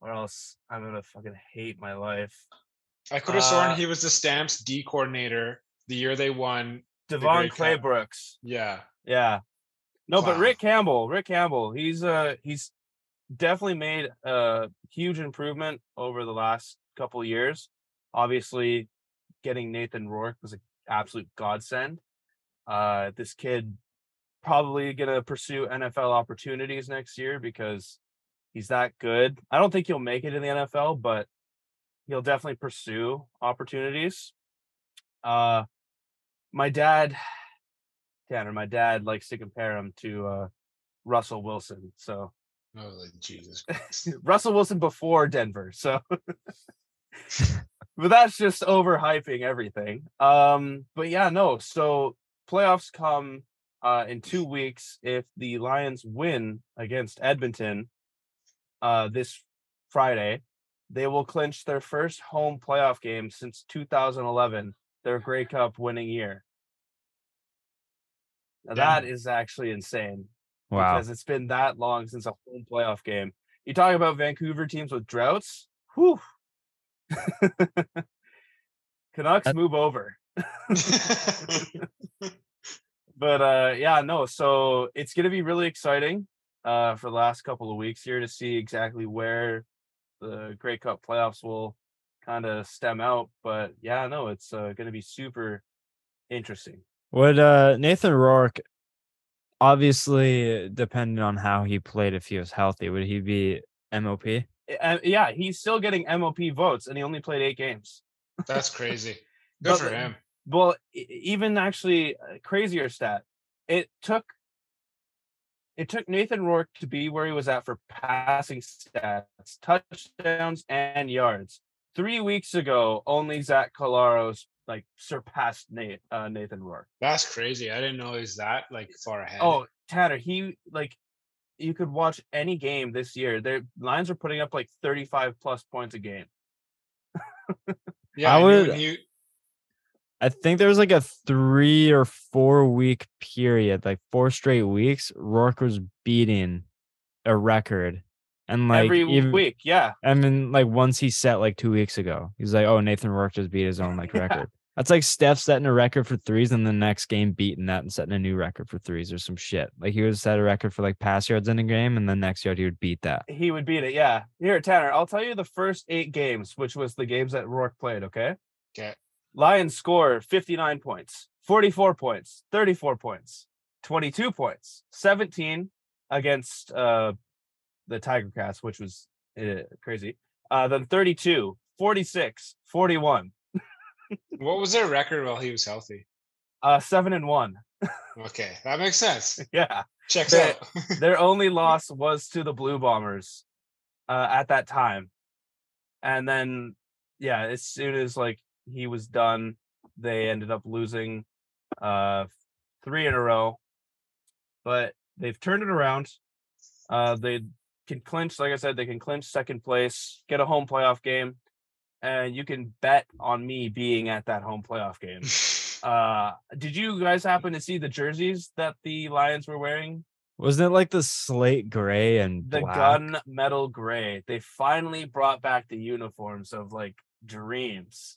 B: or else I'm gonna fucking hate my life.
A: I could have sworn
B: Uh,
A: he was the Stamps D coordinator the year they won.
B: Devon
A: Cup.
B: Claybrooks.
A: Yeah.
B: Yeah. No, but Rick Campbell, Rick Campbell, he's uh he's definitely made a huge improvement over the last couple years. Obviously, getting Nathan Rourke was an absolute godsend. Uh this kid probably gonna pursue NFL opportunities next year because he's that good. I don't think he'll make it in the NFL, but he'll definitely pursue opportunities. Uh my dad Tanner, my dad likes to compare him to uh, Russell Wilson. So
A: Oh Jesus Christ.
B: Russell Wilson before Denver. So, but that's just overhyping everything. Um, but yeah, no. So playoffs come uh, in two weeks, if the Lions win against Edmonton uh, this Friday, they will clinch their first home playoff game since 2011, their Grey Cup winning year. Now, that is actually insane
C: Wow.
B: because it's been that long since a home playoff game. You talk about Vancouver teams with droughts. Whew. Canucks move over. But uh yeah, no, so it's gonna be really exciting uh for the last couple of weeks here to see exactly where the Grey Cup playoffs will kind of stem out. But yeah, no, it's uh, gonna be super interesting.
C: Would uh Nathan Rourke obviously depending on how he played if he was healthy, would he be MOP?
B: And yeah, he's still getting MOP votes and he only played eight games.
A: That's crazy. Good
B: But
A: for him.
B: Well, even actually a crazier stat. It took it took Nathan Rourke to be where he was at for passing stats, touchdowns, and yards. Three weeks ago, only Zach Collaros like surpassed Nate uh, Nathan Rourke.
A: That's crazy. I didn't know he's that like far ahead.
B: Oh, Tanner, he like you could watch any game this year. Their lines are putting up like 35 plus points a game.
A: yeah.
C: I
A: I
C: would-
A: when he-
C: I think there was like a three or four week period, like four straight weeks, Rourke was beating a record. And like
B: Every
C: even,
B: week, yeah.
C: I mean, like once he set like two weeks ago, he's like, "Oh, Nathan Rourke just beat his own like
B: Yeah.
C: record." That's like Steph setting a record for threes, and the next game beating that and setting a new record for threes or some shit. Like he would set a record for like pass yards in a game, and then next yard he would beat that.
B: he would beat it. Yeah. Here, Tanner, I'll tell you the first eight games, which was the games that Rourke played. Okay.
A: Okay.
B: Lions score 59 points, 44 points, 34 points, 22 points, 17 against uh, the Tiger Cats, which was uh, crazy. Uh, then 32, 46, 41,
A: what was their record while he was healthy?
B: uh, seven and one.
A: Okay, that makes sense.
B: Yeah.
A: Checks
B: They-
A: out.
B: their only loss was to the Blue Bombers uh, at that time. And then, yeah, as soon as like he was done, they ended up losing uh, three in a row. But they've turned it around. Uh, they can clinch, like I said, they can clinch second place, get a home playoff game, and you can bet on me being at that home playoff game. Uh, did you guys happen to see the jerseys that the Lions were wearing
C: Wasn't it like the slate gray and
B: the
C: black?
B: gun metal gray. They finally brought back the uniforms of like dreams.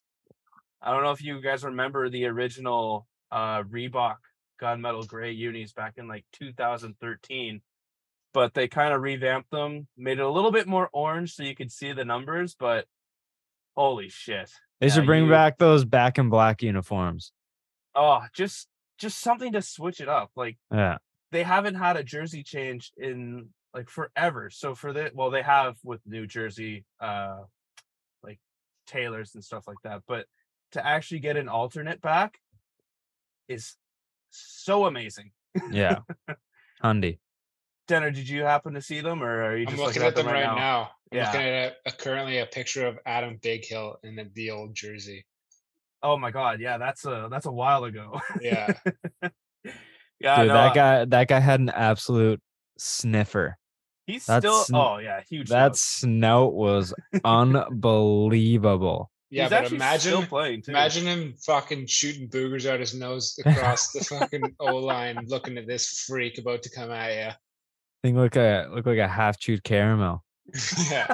B: I don't know if you guys remember the original uh Reebok gunmetal gray unis back in like 2013, but they kind of revamped them, made it a little bit more orange so you could see the numbers, but holy shit.
C: They
B: Yeah,
C: should bring
B: you-
C: back those back and black uniforms.
B: Oh, just just something to switch it up. Like
C: Yeah.
B: they haven't had a jersey change in like forever. So for the well, they have with New Jersey, uh, like tailors and stuff like that. But to actually get an alternate back is so amazing.
C: Yeah. Hundy.
B: Denner, did you happen to see them, or are you
A: I'm
B: just
A: looking at them right now. I'm
B: Yeah.
A: looking at a, a- currently a picture of Adam Bighill in the, the old jersey.
B: Oh my god, yeah, that's a that's a while ago.
A: Yeah.
B: yeah,
C: Dude,
B: no,
C: that uh guy that guy had an absolute sniffer.
B: he's
C: that's
B: still.
C: sn-
B: Oh yeah, huge.
C: That
B: note.
C: snout was unbelievable.
A: Yeah,
B: he's
A: but
B: actually still
A: imagine
B: playing too.
A: imagine him fucking shooting boogers out his nose across the fucking O line, looking at this freak about to come at you.
C: Thing look a look like a half chewed caramel.
A: You. yeah.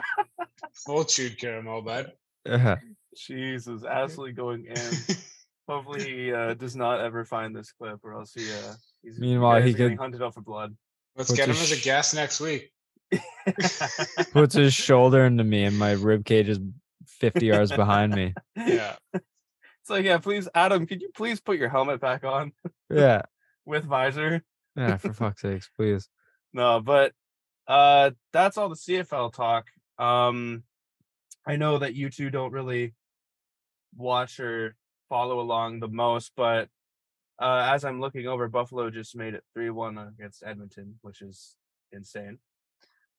A: Full chewed caramel, bud.
C: Yeah.
B: Jesus, Ashley going in. Hopefully he uh, does not ever find this clip, or else he. Uh, he's,
C: Meanwhile,
B: guys
C: he
B: are getting
C: could-
B: hunted out for blood.
A: Let's
C: Puts
A: get him
C: his
A: as a guest next week.
C: Puts his shoulder into me and my rib cage is 50 yards behind me.
A: Yeah.
B: It's like, yeah, please, Adam, could you please put your helmet back on
C: Yeah.
B: with visor?
C: Yeah, for fuck's sakes, please.
B: No, but uh that's all the CFL talk. Um I know that you two don't really watch or follow along the most, but uh as I'm looking over, Buffalo just made it 3-1 against Edmonton, which is insane.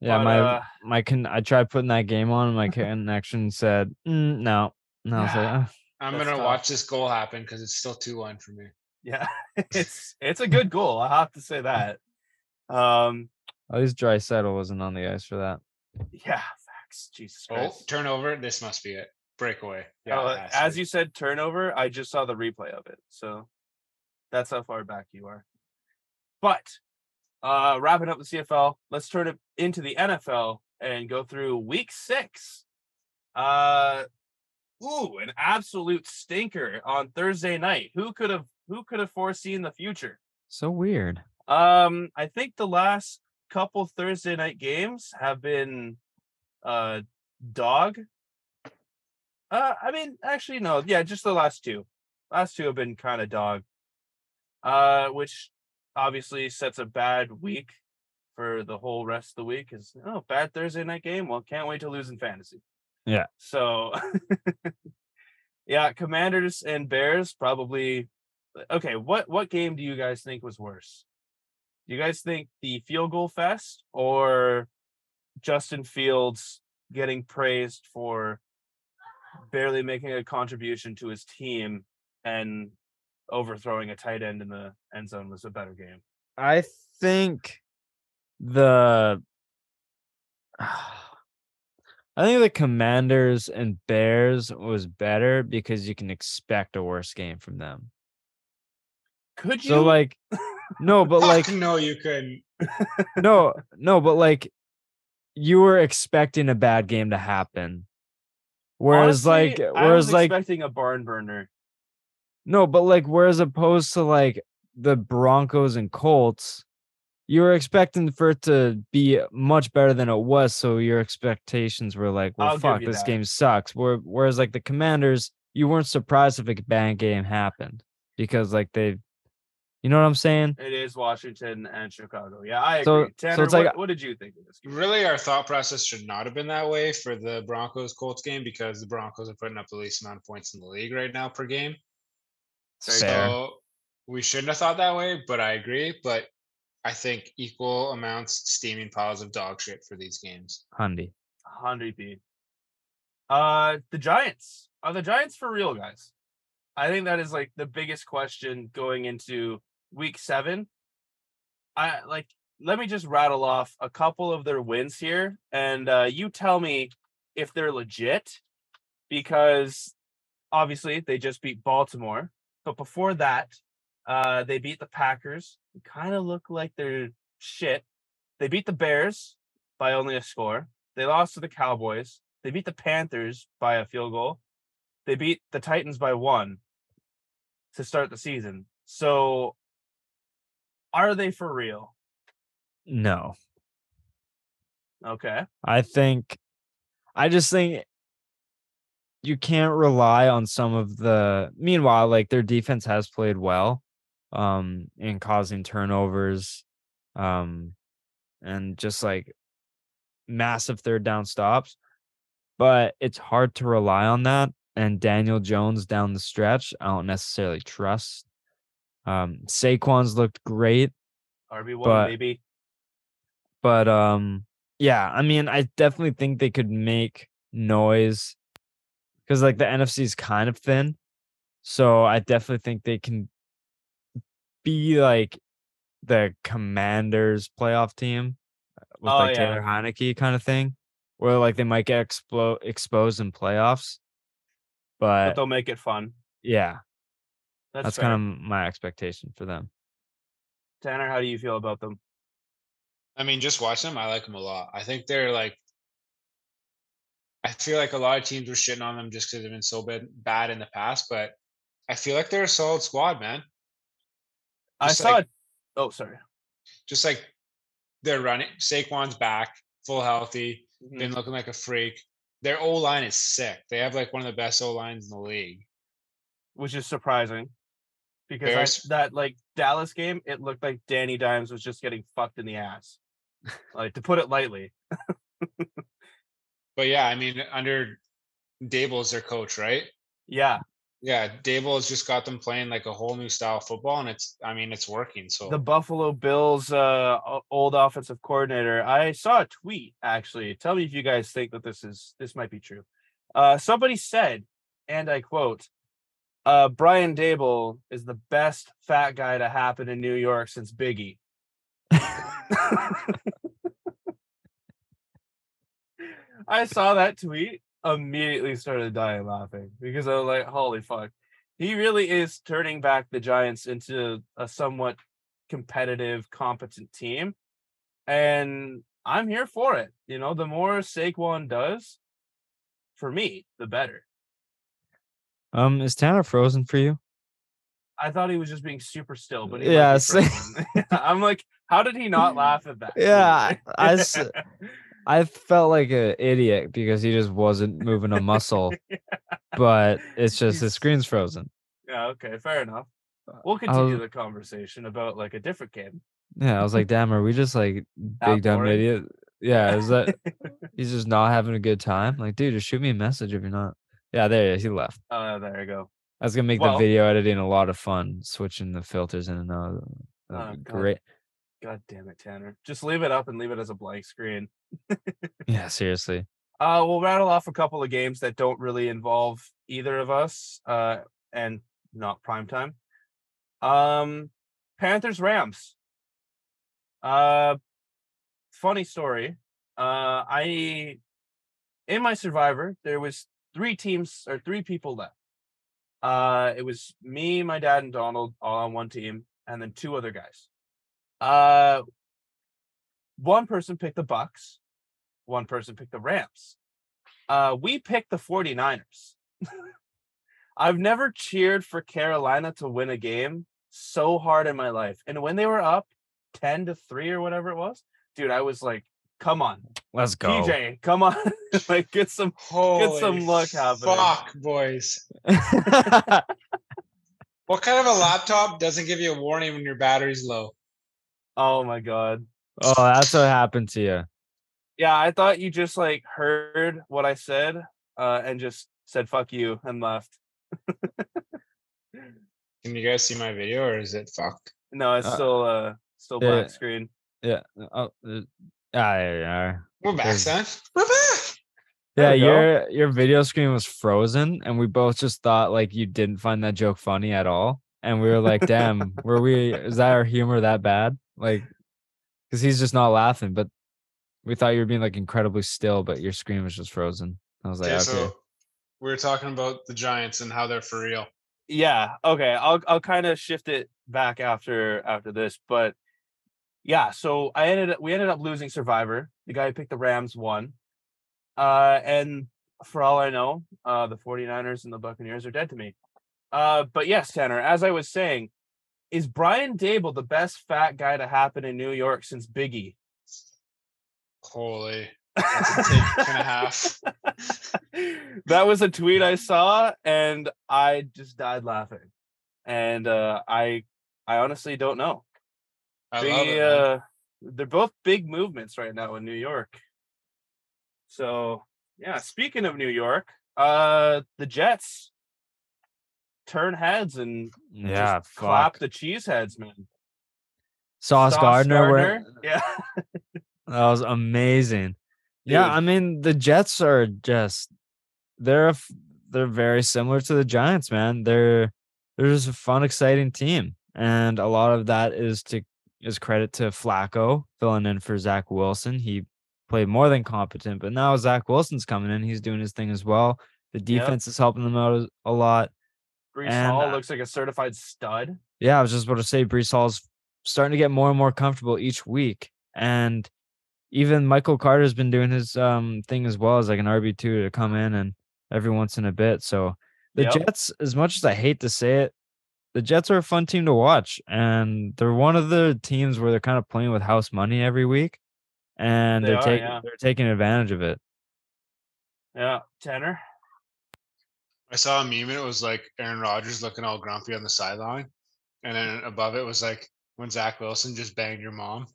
C: Yeah,
B: But,
C: my
B: uh,
C: my con I tried putting that game on, and my connection said mm, no. No, I was like, "Ah."
A: I'm
B: That's
A: gonna
B: tough.
A: watch this goal happen because it's still two one for me.
B: Yeah, it's it's a good goal. I have to say that. Um,
C: At least Draisaitl wasn't on the ice for that.
B: yeah, facts. Jesus
A: Oh,
B: Christ.
A: turnover. This must be it. Breakaway. Yeah. It has to
B: as
A: be.
B: you said, turnover. I just saw the replay of it, so that's how far back you are. But uh wrapping up the CFL, let's turn it into the NFL and go through Week Six. Uh, ooh, an absolute stinker on Thursday night. Who could have who could have foreseen the future?
C: So weird.
B: Um, I think the last couple Thursday night games have been uh dog. Uh I mean actually no, yeah, just the last two. Last two have been kind of dog. Uh which obviously sets a bad week for the whole rest of the week is oh bad Thursday night game. Well, can't wait to lose in fantasy.
C: Yeah.
B: So yeah, Commanders and Bears probably okay, what what game do you guys think was worse? Do you guys think the field goal fest or Justin Fields getting praised for barely making a contribution to his team and overthrowing a tight end in the end zone was a better game?
C: I think the I think the Commanders and Bears was better because you can expect a worse game from them.
B: Could you
C: So like no, but like
A: no, you couldn't.
C: no, no, but like you were expecting a bad game to happen. Whereas
B: Honestly,
C: like whereas like
B: expecting a barn burner.
C: no, but like whereas opposed to like the Broncos and Colts, you were expecting for it to be much better than it was. So your expectations were like, well,
B: I'll
C: fuck, this
B: that.
C: game sucks. Where, whereas like the Commanders, you weren't surprised if a bad game happened because like they, you know what I'm saying?
B: It is Washington and Chicago. Yeah, I
C: So-
B: agree.
C: so
B: Tanner,
C: it's like-
B: what, what did you think of this game?
A: Really, our thought process should not have been that way for the Broncos Colts game because the Broncos are putting up the least amount of points in the league right now per game.
B: Very
C: Fair.
A: So we shouldn't have thought that way, but I agree. But I think equal amounts steaming piles of dog shit for these games.
C: Hundy.
B: Hundred B. Uh, the Giants are the Giants for real, guys. I think that is like the biggest question going into Week Seven. I like. Let me just rattle off a couple of their wins here, and uh, you tell me if they're legit, because obviously they just beat Baltimore, but before that, uh, they beat the Packers. Kind of look like they're shit. They beat the Bears by only a score. They lost to the Cowboys. They beat the Panthers by a field goal. They beat the Titans by one to start the season. So are they for real?
C: No.
B: Okay.
C: I think I just think you can't rely on some of the meanwhile like their defense has played well um in causing turnovers um and just like massive third down stops but it's hard to rely on that and Daniel Jones down the stretch I don't necessarily trust um Saquon's looked great
B: RB1
C: But-
B: maybe.
C: but um yeah i mean i definitely think they could make noise because like the nfc is kind of thin so i definitely think they can be like the commanders playoff team with
B: Oh,
C: like
B: yeah.
C: taylor heinicke kind of thing where like they might get explo- exposed in playoffs
B: But
C: but
B: they'll make it fun.
C: yeah
B: That's,
C: that's, kind of my expectation for them
B: Tanner, how do you feel about them?
A: I mean, just watch them. I like them a lot. I think they're like. I feel like a lot of teams were shitting on them just because they've been so bad, bad in the past, but I feel like they're a solid squad, man.
B: I saw
A: like-
B: it. Oh, sorry.
A: Just like they're running. Saquon's back, full healthy,
B: Mhm.
A: been looking like a freak. Their O line is sick. They have like one of the best O lines in the league.
B: Which is surprising. Because I, that like Dallas game, it looked like Danny Dimes was just getting fucked in the ass. like to put it lightly.
A: But yeah, I mean, under Daboll's their coach, right?
B: Yeah.
A: Yeah, Daboll has just got them playing like a whole new style of football, and it's I mean it's working. So
B: the Buffalo Bills uh old offensive coordinator. I saw a tweet actually. Tell me if you guys think that this is this might be true. Uh somebody said, and I quote, Uh, Brian Daboll is the best fat guy to happen in New York since Biggie. I saw that tweet, immediately started dying laughing because I was like, holy fuck. He really is turning back the Giants into a somewhat competitive, competent team. And I'm here for it. You know, the more Saquon does, for me, the better.
C: Um, is Tanner frozen for you?
B: I thought he was just being super still, but he
C: Yeah,
B: I'm like, how did he not laugh at that?
C: Yeah, I- I I felt like an idiot because he just wasn't moving a muscle, but it's just his screen's frozen.
B: yeah, okay, fair enough. Uh,
C: we'll
B: continue
C: was-
B: the conversation about like a different game.
C: Yeah, I was like, damn, are we just like
B: That
C: big dumb
B: boring?
C: idiot? Yeah, is that he's just not having a good time? Like, dude, just shoot me a message if you're not. Yeah, there he is. He left.
B: Oh, there you go.
C: That's gonna make
B: Well-
C: the video editing a lot of fun, switching the filters in and out.
B: Oh,
C: great.
B: God damn it, Tanner. Just leave it up and leave it as a blank screen.
C: Yeah, seriously.
B: Uh, we'll rattle off a couple of games that don't really involve either of us, uh, and not prime time. Um, Panthers Rams. Uh, funny story. Uh, I in my Survivor there was three teams or three people left. Uh, it was me, my dad, and Donald all on one team, and then two other guys. Uh, one person picked the Bucks one person picked the Rams. Uh, we picked the 49ers. I've never cheered for Carolina to win a game so hard in my life. And when they were up 10 to 3 or whatever it was, dude, I was like, come on,
C: Let's go.
B: PJ, come on. like get some
A: Holy get
B: some luck happening.
A: Fuck, boys. What kind of a laptop doesn't give you a warning when your battery's low?
B: Oh my god.
C: Oh, that's what happened to you.
B: Yeah, I thought you just like heard what I said uh and just said fuck you and left.
A: Can you guys see my video or is it fucked?
B: No, it's
C: Uh,
B: still uh still
C: yeah.
B: black screen.
C: Yeah. Oh, uh, ah, there you are.
A: We're back,
C: There's-
A: son. We're back.
C: Yeah,
B: There we go.
C: your your video screen was frozen, and we both just thought like you didn't find that joke funny at all, and we were like, "Damn, were we? Is that our humor that bad?" Like, because he's just not laughing, but we thought you were being like incredibly still, but your screen was just frozen. I was like,
A: Okay,
C: "Okay,
A: so we were talking about the Giants and how they're for real.
B: yeah okay i'll i'll kind of shift it back after after this but yeah so i ended up we ended up losing survivor the guy who picked the rams won uh and for all i know uh the 49ers and the buccaneers are dead to me uh but yes tanner as i was saying is brian daboll the best fat guy to happen in new york since biggie
A: Holy. That's a take and a half.
B: that was a tweet I saw, and I just died laughing. And uh, I, I honestly don't know.
A: I
B: They,
A: love it.
B: uh, they're both big movements right now in New York. So yeah, speaking of New York, uh, the Jets turn heads and
C: yeah,
B: just clap the cheese heads, man.
C: Sauce,
B: Sauce
C: Gardner, went-
B: yeah,
C: that was amazing. Yeah, I mean the Jets are just they're they're very similar to the Giants, man. They're they're just a fun, exciting team, and a lot of that is to is credit to Flacco filling in for Zach Wilson. He played more than competent, but now Zach Wilson's coming in. He's doing his thing as well. The defense is helping them out a lot.
B: Brees
C: And,
B: Hall
C: uh,
B: looks like a certified stud.
C: Yeah, I was just about to say Breece Hall's starting to get more and more comfortable each week. And even Michael Carter's been doing his um thing as well as like an RB2 to come in and every once in a bit. So the
B: Yep.
C: Jets, as much as I hate to say it, the Jets are a fun team to watch. And they're one of the teams where they're kind of playing with house money every week. And
B: They
C: are, taking
B: yeah.
C: they're taking advantage of it.
B: Yeah, Tanner.
A: I saw a meme and it was like Aaron Rodgers looking all grumpy on the sideline. And then above it was like when Zach Wilson just banged your mom.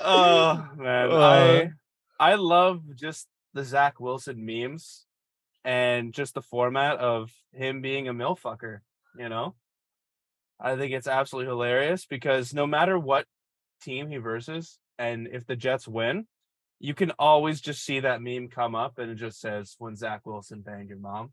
B: oh man,
C: Uh.
B: I I love just the Zach Wilson memes and just the format of him being a mill fucker. You know, I think it's absolutely hilarious because no matter what team he versus, and if the Jets win, you can always just see that meme come up and it just says when Zach Wilson banged your mom.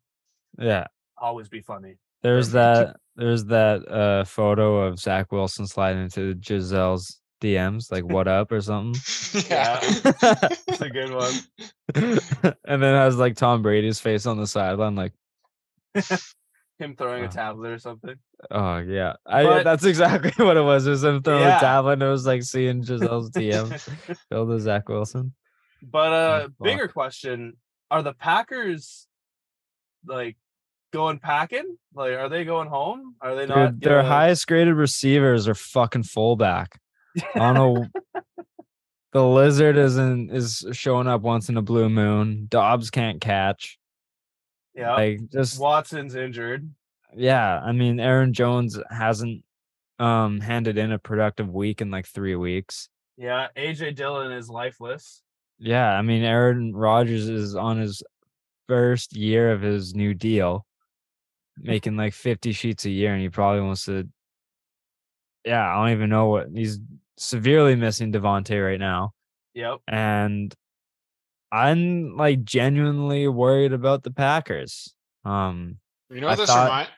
C: Yeah.
B: Always be funny.
C: There's that there's that uh photo of Zach Wilson sliding into Gisele's DMs, like what up or something.
B: Yeah. It's a good one.
C: and then has like Tom Brady's face on the sideline, like,
B: Him throwing
C: Oh.
B: a tablet or something.
C: oh yeah. I
B: But-
C: that's exactly what it was. It was him throwing
B: Yeah.
C: a tablet and it was like seeing Gisele's DM filled with Zach Wilson.
B: But uh
C: fuck.
B: bigger question, are the Packers like going packing? Like are they going home? Are they not
C: Dude, their
B: gonna-
C: highest graded receivers are fucking fullback. I don't know. the lizard isn't is showing up once in a blue moon. Doubs can't catch.
B: Yeah.
C: Like just
B: Watson's injured.
C: yeah. I mean, Aaron Jones hasn't um handed in a productive week in like three weeks.
B: Yeah. AJ Dillon is lifeless.
C: Yeah, I mean, Aaron Rodgers is on his first year of his new deal, making like 50 sheets a year, and he probably wants to. Yeah, I don't even know what he's severely missing Davante right now.
B: Yep.
C: And I'm like genuinely worried about the Packers. Um,
A: You know
C: I
A: this
C: thought-
A: remind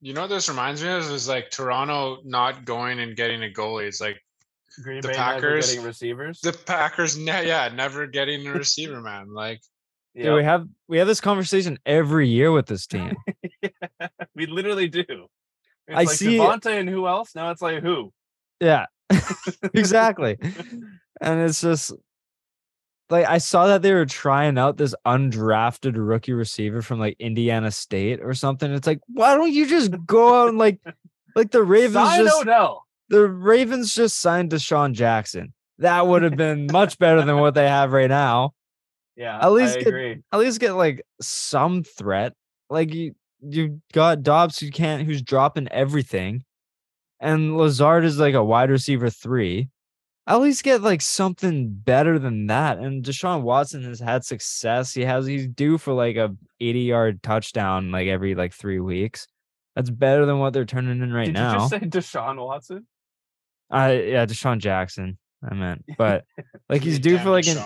A: you know what this reminds me of is like Toronto not going and getting a goalie. It's like
B: Green
A: The
B: Bay
A: Packers-
B: getting receivers.
A: the Packers ne- yeah, never getting a receiver, man. Like
C: dude, we have we have this conversation every year with this team.
B: we literally do. It's
C: I
B: like
C: see-
B: Davante and who else? Now it's like who?
C: yeah, exactly. and it's just like I saw that they were trying out this undrafted rookie receiver from like Indiana State or something. It's like, why don't you just go out and like like the Ravens
B: Sign
C: just
B: Odell.
C: The Ravens just signed DeSean Jackson. That would have been much better than what they have right now.
B: Yeah.
C: At least
B: I
C: get-
B: agree.
C: At least get like some threat. Like you you got Doubs who can't who's dropping everything. And Lazard is like a wide receiver three. At least get like something better than that. And Deshaun Watson has had success. He has he's due for like a 80 yard touchdown like every like three weeks. That's better than what they're turning in right
B: Did
C: now.
B: Did you just say Deshaun Watson?
C: I yeah, DeSean Jackson. I meant, but like he's due for like an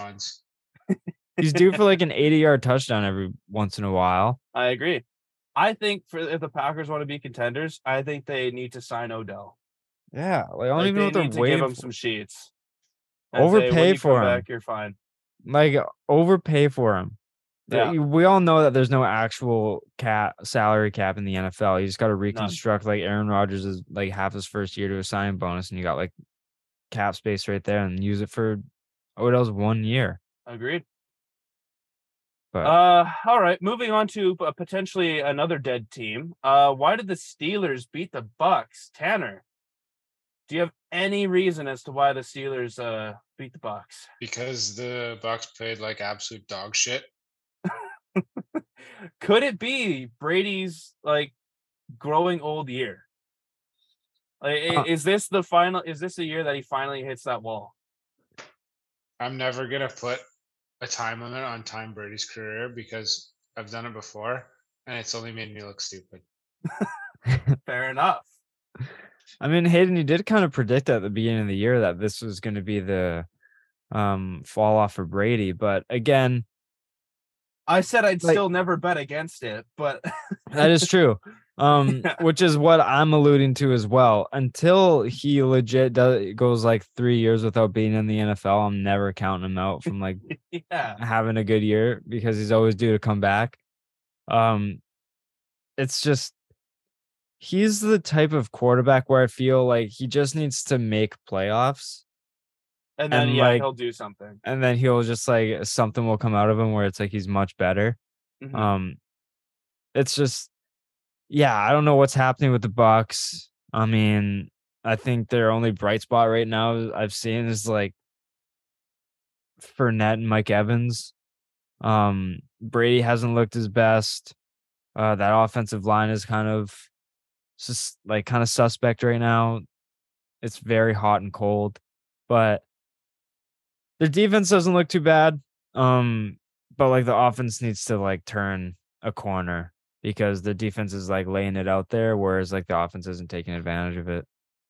C: he's due for like an 80 yard touchdown every once in a while.
B: I agree. I think for if the Packers want to be contenders, I think they need to sign Odell.
C: Yeah, like I don't
B: Like,
C: even know what
B: they
C: they're
B: to give him some sheets. say,
C: Overpay
B: you
C: for him.
B: Back, you're fine.
C: Like overpay for him. There-
B: Yeah.
C: We all know that there's no actual cap salary cap in the NFL. You just got to reconstruct like Aaron Rodgers is like half his first year to a signing bonus, and you got like cap space right there, and use it for Odell's one year.
B: Agreed.
C: But
B: Uh, all right. Moving on to uh, potentially another dead team. Uh, why did the Steelers beat the Bucks? Tanner, do you have any reason as to why the Steelers uh beat the Bucks?
A: because the Bucks played like absolute dog shit.
B: Could it be Brady's like growing old year? Like, i-
C: Uh,
B: is this the final? Is this the year that he finally hits that wall?
A: I'm never gonna put a time limit on Tom Brady's career because I've done it before and it's only made me look stupid.
B: Fair enough.
C: I mean, Hayden, you did kind of predict at the beginning of the year that this was going to be the um fall off for Brady, but again,
B: I said I'd
C: Like-
B: still never bet against it, but
C: That is true. Um,
B: Yeah.
C: which is what I'm alluding to as well. Until he legit does, goes like three years without being in the NFL, I'm never counting him out from like
B: yeah,
C: having a good year because he's always due to come back. Um, it's just he's the type of quarterback where I feel like he just needs to make playoffs,
B: and then
C: And,
B: yeah,
C: like,
B: he'll do something.
C: and then he'll just like something will come out of him where it's like he's much better.
B: Mhm.
C: Um, it's just, yeah, I don't know what's happening with the Bucks. I mean, I think their only bright spot right now I've seen is like Fournette and Mike Evans. Um, Brady hasn't looked his best. Uh, that offensive line is kind of just like kind of suspect right now. It's very hot and cold, but their defense doesn't look too bad. Um, but like the offense needs to like turn a corner because the defense is like laying it out there, whereas like the offense isn't taking advantage of it.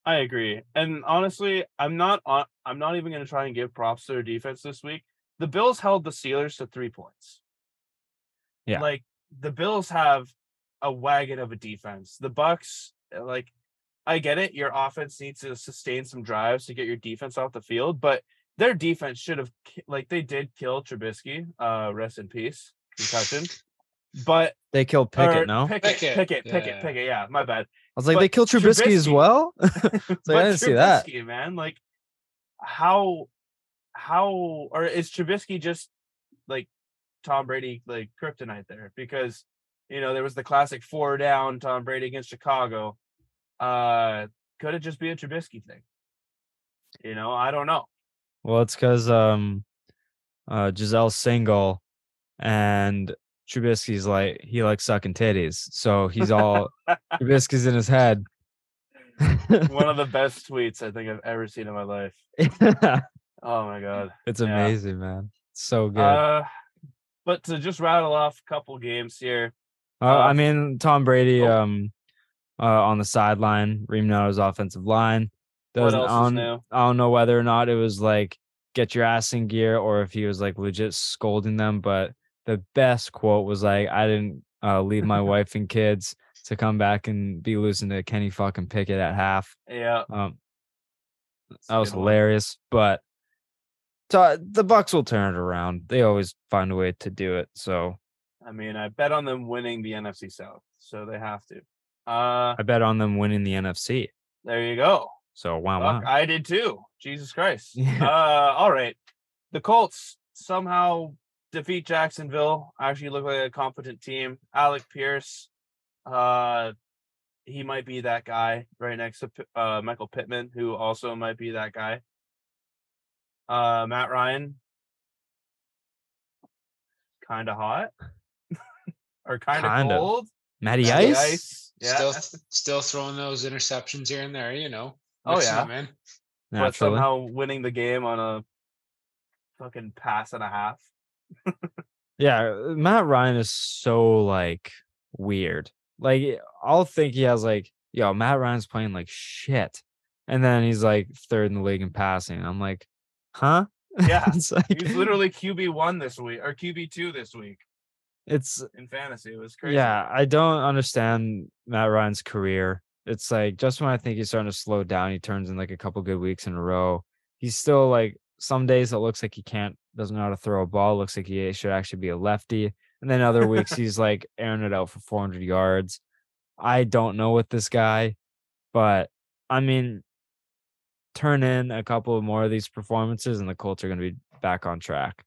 B: I agree. And honestly, I'm not on, I'm not even going to try and give props to their defense this week the Bills held the Steelers to three points.
C: Yeah.
B: Like the Bills have a wagon of a defense. The Bucks, uh, like, I get it. Your offense needs to sustain some drives to get your defense off the field, but their defense should have, like, they did kill Trubisky. Uh, rest in peace, concussion. But
C: They killed Pickett,
B: or
C: no?
B: Pickett,
A: Pickett,
B: Pickett, Pickett,
A: yeah.
B: Pickett. Yeah, my bad.
C: I was like,
B: but
C: they killed Trubisky, as well? It's like, I didn't see that.
B: Man. Like, how, how, or is Trubisky just like Tom Brady, like kryptonite there? Because you know there was the classic four down Tom Brady against Chicago. Uh, could it just be a Trubisky thing? You know, I don't know.
C: Well, it's because um, uh, Gisele's single, and Trubisky's like he likes sucking titties, so he's all Trubisky's in his head.
B: One of the best tweets I think I've ever seen in my life. Oh my god.
C: it's
B: Yeah.
C: amazing, man. So good.
B: Uh, but to just rattle off a couple games here.
C: Uh, I
B: uh,
C: mean, Tom Brady,
B: oh.
C: um, uh, on the sideline, reaming out his offensive line.
B: What
C: Doesn't,
B: else
C: I,
B: is
C: don't,
B: new?
C: I don't know whether or not it was like get your ass in gear or if he was like legit scolding them. But the best quote was like, "I didn't uh, leave my wife and kids to come back and be losing to Kenny fucking Pickett at half."
B: Yeah,
C: Um, that was
B: good one.
C: hilarious. But so the Bucs will turn it around. They always find a way to do it. So
B: I mean, I bet on them winning the NFC South, so they have to. Uh,
C: I bet on them winning the NFC.
B: there you go.
C: So wow,
B: Fuck,
C: wow.
B: I did too. Jesus Christ.
C: Yeah.
B: Uh, all right. The Colts somehow defeat Jacksonville. Actually, look like a competent team. Alec Pierce, uh, he might be that guy right next to uh, Michael Pittman, who also might be that guy. Uh, Matt Ryan, kind of hot, or kind of cold.
C: Matty
B: Matty
C: Ice.
B: Yeah.
A: Still, still throwing those interceptions here and there. You know.
B: Oh, yeah.
A: man.
B: but somehow winning the game on a fucking pass and a half.
C: Yeah, uh, Matt Ryan is so like weird. Like I'll think he has like, yo, Matt Ryan's playing like shit. And then he's like third in the league in passing. I'm like, huh?
B: Yeah,
C: it's like
B: He's literally QB one this week or QB two this week
C: it's
B: in fantasy. It was crazy.
C: yeah, I don't understand Matt Ryan's career. It's like just when I think he's starting to slow down, he turns in like a couple good weeks in a row. He's still like some days it looks like he can't doesn't know how to throw a ball. Looks like he should actually be a lefty. And then other weeks he's like airing it out for 400 yards. I don't know with this guy, but I mean, turn in a couple more of these performances and the Colts are going to be back on track,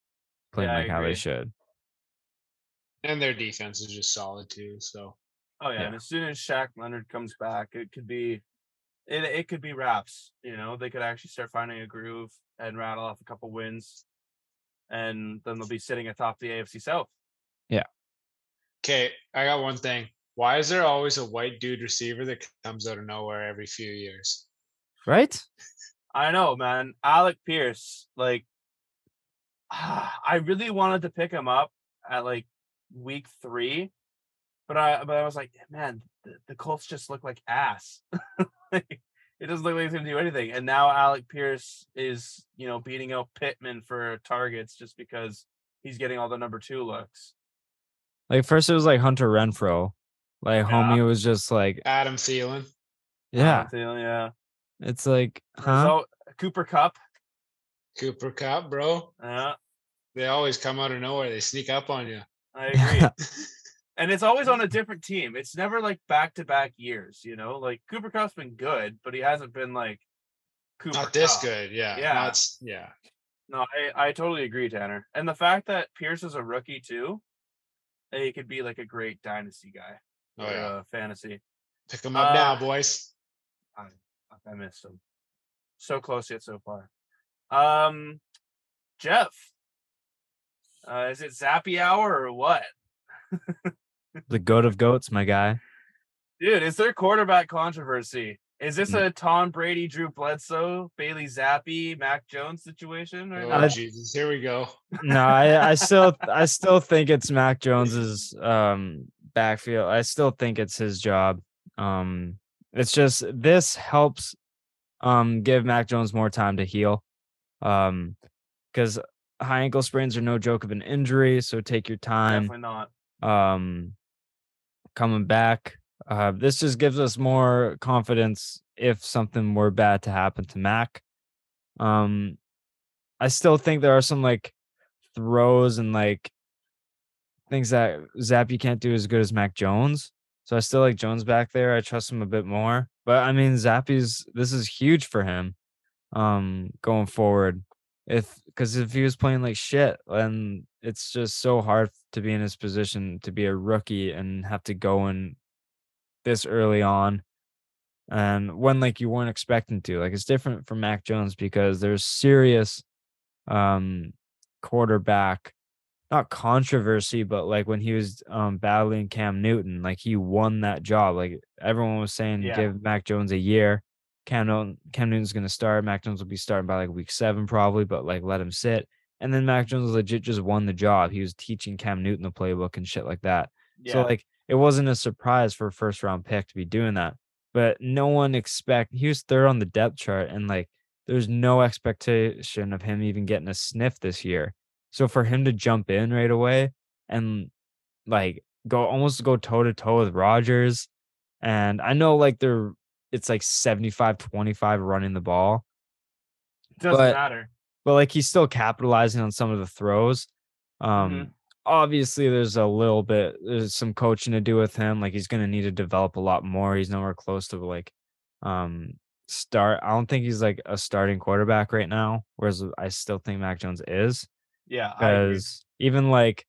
C: playing
B: Yeah,
C: like how they should.
A: And their defense is just solid too. So
B: Oh yeah.
C: Yeah.
B: And as soon as Shaq Leonard comes back, it could be it it could be wraps. You know, they could actually start finding a groove and rattle off a couple wins. And then they'll be sitting atop the AFC South. Yeah.
A: Okay, I got one thing. Why is there always a white dude receiver that comes out of nowhere every few years?
C: Right?
B: I know, man. Alec Pierce, like, I really wanted to pick him up at like week three, but I but I was like, man, the, the Colts just look like ass. Like, it doesn't look like he's gonna do anything. And now Alec Pierce is, you know, beating out Pittman for targets just because he's getting all the number two looks.
C: Like first it was like Hunter Renfrow. Like
B: Yeah.
C: homie was just like,
A: Adam Thielen.
C: yeah.
B: Adam Thielen, yeah.
C: It's like, huh?
B: So Cooper Kupp,
A: Cooper Kupp, bro.
B: yeah,
A: They always come out of nowhere. They sneak up on you.
B: I agree. and it's always on a different team. It's never like back to back years, you know. Like Cooper Kupp's been good, but he hasn't been like Cooper.
A: Not this
B: Kupp.
A: good. Yeah.
B: Yeah.
A: not yeah.
B: No, I I totally agree, Tanner. And the fact that Pierce is a rookie too, he could be like a great dynasty guy.
A: Oh yeah.
B: uh, fantasy.
A: Pick him up now,
B: uh,
A: boys.
B: I I missed him. So close yet so far. Um, Jeff, uh, is it Zappe Hour or what?
C: The goat of goats, my guy.
B: Dude, is there quarterback controversy? Is this
C: Mm.
B: a Tom Brady, Drew Bledsoe, Bailey Zappe, Mac Jones situation?
A: Oh? Jesus. Here we go.
C: No, I, I still I still think it's Mac Jones's um backfield. I still think it's his job. Um it's just this helps um give Mac Jones more time to heal. Um because high ankle sprains are no joke of an injury, so take your time.
B: Definitely not.
C: Coming back. Uh this just gives us more confidence if something were bad to happen to Mac. Um I still think there are some like throws and like things that Zappe can't do as good as Mac Jones. So I still like Jones back there. I trust him a bit more. But I mean Zappe's this is huge for him um going forward. If because if he was playing like shit, then it's just so hard to be in his position to be a rookie and have to go in this early on. And when like you weren't expecting to. Like it's different from Mac Jones because there's serious um quarterback not controversy, but like when he was um battling Cam Newton, like he won that job. Like everyone was saying
B: Yeah.
C: give Mac Jones a year. Cam Newton, Cam Newton's gonna start. Mac Jones will be starting by like week seven, probably, but like let him sit. And then Mac Jones legit just won the job. He was teaching Cam Newton the playbook and shit like that.
B: Yeah.
C: So like it wasn't a surprise for a first round pick to be doing that. But no one expect he was third on the depth chart and like there's no expectation of him even getting a sniff this year. So for him to jump in right away and like go almost go toe to toe with Rodgers and I know like they're it's like 75 25 running the ball, It
B: doesn't
C: but-
B: matter.
C: but like he's still capitalizing on some of the throws. Um
B: Mhm.
C: obviously there's a little bit there's some coaching to do with him. Like he's gonna need to develop a lot more. He's nowhere close to like um start. I don't think he's like a starting quarterback right now, whereas I still think Mac Jones is.
B: Yeah,
C: Because even like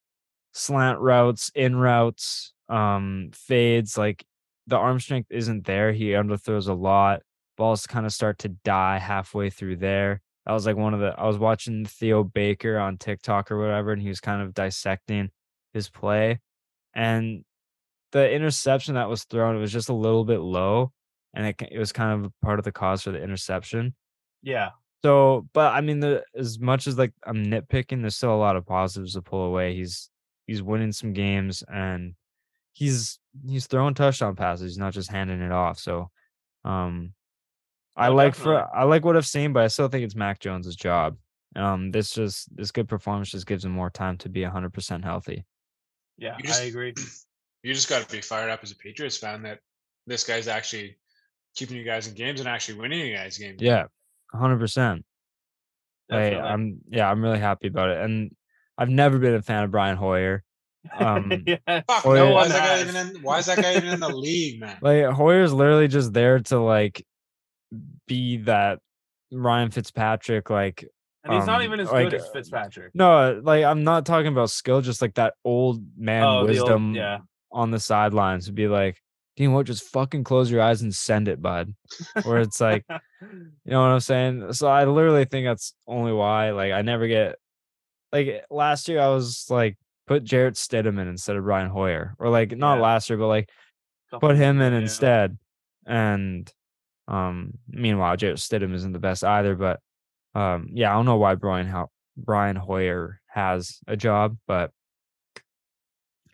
C: slant routes, in routes, um, fades, like the arm strength isn't there. He underthrows a lot. Balls kind of start to die halfway through there. That was like one of the I was watching Theo Baker on TikTok or whatever, and he was kind of dissecting his play. And the interception that was thrown, it was just a little bit low. And it, it was kind of part of the cause for the interception.
B: Yeah,
C: So, but I mean, the as much as like I'm nitpicking, there's still a lot of positives to pull away. He's he's winning some games and he's he's throwing touchdown passes. He's not just handing it off. So, um, I
B: No,
C: like for. I like what I've seen, but I still think it's Mac Jones's job. Um, this just this good performance just gives him more time to be 100 percent healthy.
B: yeah,
A: just-
B: I agree.
A: You just got to be fired up as a Patriots fan that this guy's actually keeping you guys in games and actually winning you guys games.
C: Yeah, 100 percent. Hey, I'm yeah, I'm really happy about it, and I've never been a fan of Brian Hoyer. Um,
B: yeah,
A: Fuck
C: Or
A: no, why is that guy even in? Why is that guy even in the league, man?
C: Like Hoyer's literally just there to like be that Ryan Fitzpatrick. Like
B: and he's not
C: um,
B: even as
C: like,
B: good as
C: uh,
B: Fitzpatrick.
C: no, like I'm not talking about skill, just like that old man
B: Oh, the old-
C: wisdom
B: yeah.
C: on the sidelines to be like, Dean, what? Just fucking close your eyes and send it, bud. Where it's like, you know what I'm saying? So I literally think that's only why. Like I never get like last year I was like put Jarrett Stidham in instead of Brian Hoyer, or like not
B: Yeah.
C: last year, but like
B: Couple
C: put him in
B: yeah.
C: instead. And um meanwhile Jarrett Stidham isn't the best either, but um yeah, I don't know why Brian how Brian Hoyer has a job, but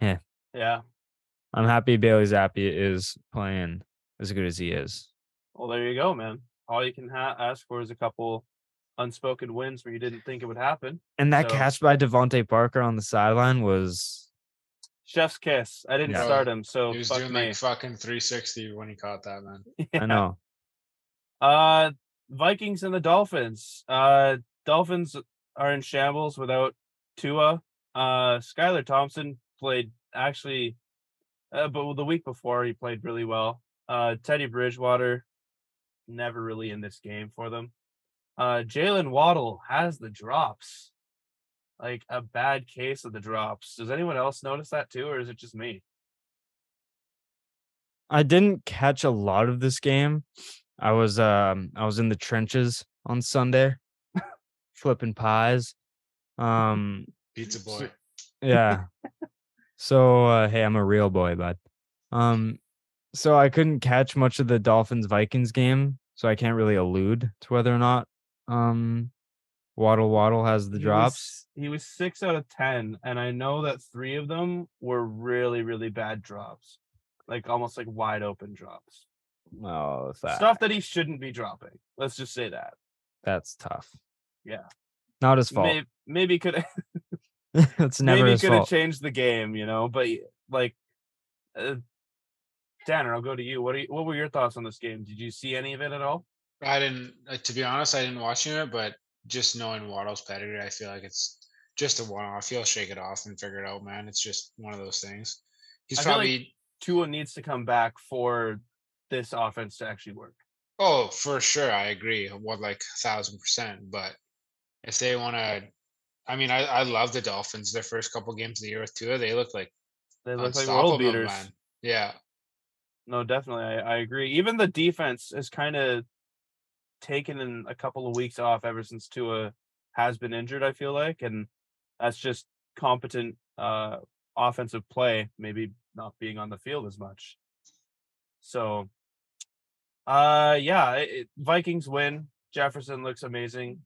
B: yeah, Yeah.
C: I'm happy Bailey Zappe is playing as good as he is.
B: Well, there you go, man. All you can ha- ask for is a couple unspoken wins where you didn't think it would happen.
C: And that
B: So-
C: catch by DeVante Parker on the sideline was
B: Chef's kiss. I didn't
C: Yeah.
B: start him, so
A: He was
B: fuck
A: doing
B: me.
A: like fucking 360 when he caught that, man.
B: Yeah.
C: I know.
B: Uh, Vikings and the Dolphins. Uh, Dolphins are in shambles without Tua. Uh, Skylar Thompson played actually, uh, but the week before he played really well. Uh, Teddy Bridgewater, never really in this game for them. Uh, Jaylen Waddle has the drops, like a bad case of the drops. Does anyone else notice that too, or is it just me?
C: I didn't catch a lot of this game. I was um I was in the trenches on Sunday flipping pies. Um
A: Pizza boy.
C: yeah. so uh hey, I'm a real boy, bud. Um so I couldn't catch much of the Dolphins Vikings game, so I can't really allude to whether or not um Waddle Waddle has the
B: He
C: drops.
B: was- he was six out of ten, and I know that three of them were really, really bad drops, like almost like wide open drops.
C: Oh, that,
B: Stuff that he shouldn't be dropping. Let's just say that.
C: that's tough.
B: Yeah.
C: Not his fault.
B: maybe, maybe could
C: it's never
B: maybe could have changed the game, you know. But like, uh, Tanner, I'll go to you. What are you, what were your thoughts on this game? Did you see any of it at all?
A: I didn't, uh, to be honest, I didn't watch it, but just knowing Waddle's pedigree, I feel like it's just a one-off. He'll shake it off and figure it out, man. It's just one of those things. He's
B: I feel like-
A: probably,
B: Tua needs to come back for this offense to actually work.
A: oh, for sure, I agree. What like a thousand percent. But if they want to, I mean, I, I love the Dolphins. Their first couple games of the year with Tua, they look like
B: They look like world beaters.
A: man. Yeah,
B: No, definitely, I, I agree. Even the defense is kind of taken in a couple of weeks off ever since Tua has been injured. I feel like, and that's just competent uh, offensive play, maybe not being on the field as much. So, uh, yeah, it, Vikings win. Jefferson looks amazing.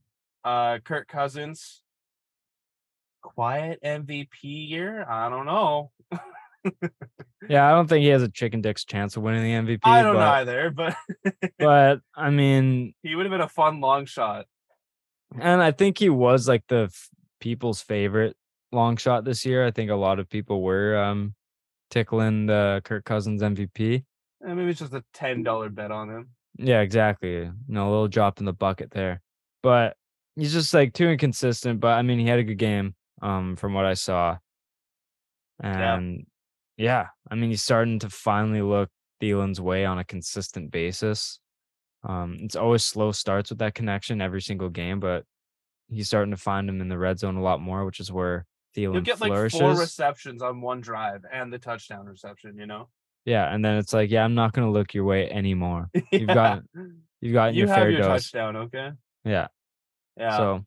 B: Uh, Kirk Cousins, quiet MVP year. I don't know.
C: Yeah, I don't think he has a chicken dick's chance of winning the MVP.
B: I don't
C: but,
B: either, but
C: But I mean,
B: he would have been a fun long shot.
C: and I think he was like the f- people's favorite long shot this year. I think a lot of people were um tickling the Kirk Cousins MVP.
B: And maybe it's just a ten dollar bet on him.
C: Yeah, exactly. You know, a little drop in the bucket there. But he's just like too inconsistent. But I mean, he had a good game, um, from what I saw.
B: Yeah.
C: And yeah, I mean, he's starting to finally look Thielen's way on a consistent basis. Um, it's always slow starts with that connection every single game, but he's starting to find him in the red zone a lot more, which is where Thielen
B: You'll get like four receptions on one drive and the touchdown reception. You know,
C: yeah, and then it's like, yeah, I'm not gonna look your way anymore. You've got you've gotten
B: you
C: your
B: have
C: fair
B: your
C: dose.
B: touchdown. Okay.
C: Yeah.
B: Yeah.
C: So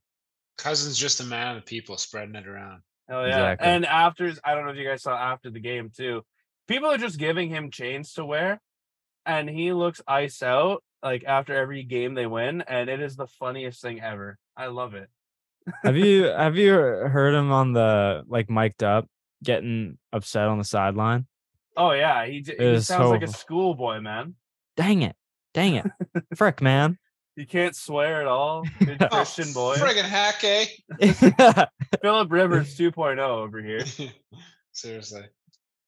A: Cousins just a man of the people, spreading it around.
B: Hell yeah.
C: Exactly.
B: And after, I don't know if you guys saw after the game too, people are just giving him chains to wear and he looks ice out like after every game they win. And it is the funniest thing ever. I love it.
C: have you have you heard him on the like mic'd up getting upset on the sideline?
B: Oh, yeah. He, he sounds like a schoolboy, man.
C: Dang it. Dang it. Frick, man.
B: You can't swear at all. Good
A: Oh,
B: Christian boy.
A: friggin' hack, eh?
B: Philip Rivers 2.0 over here.
A: Seriously.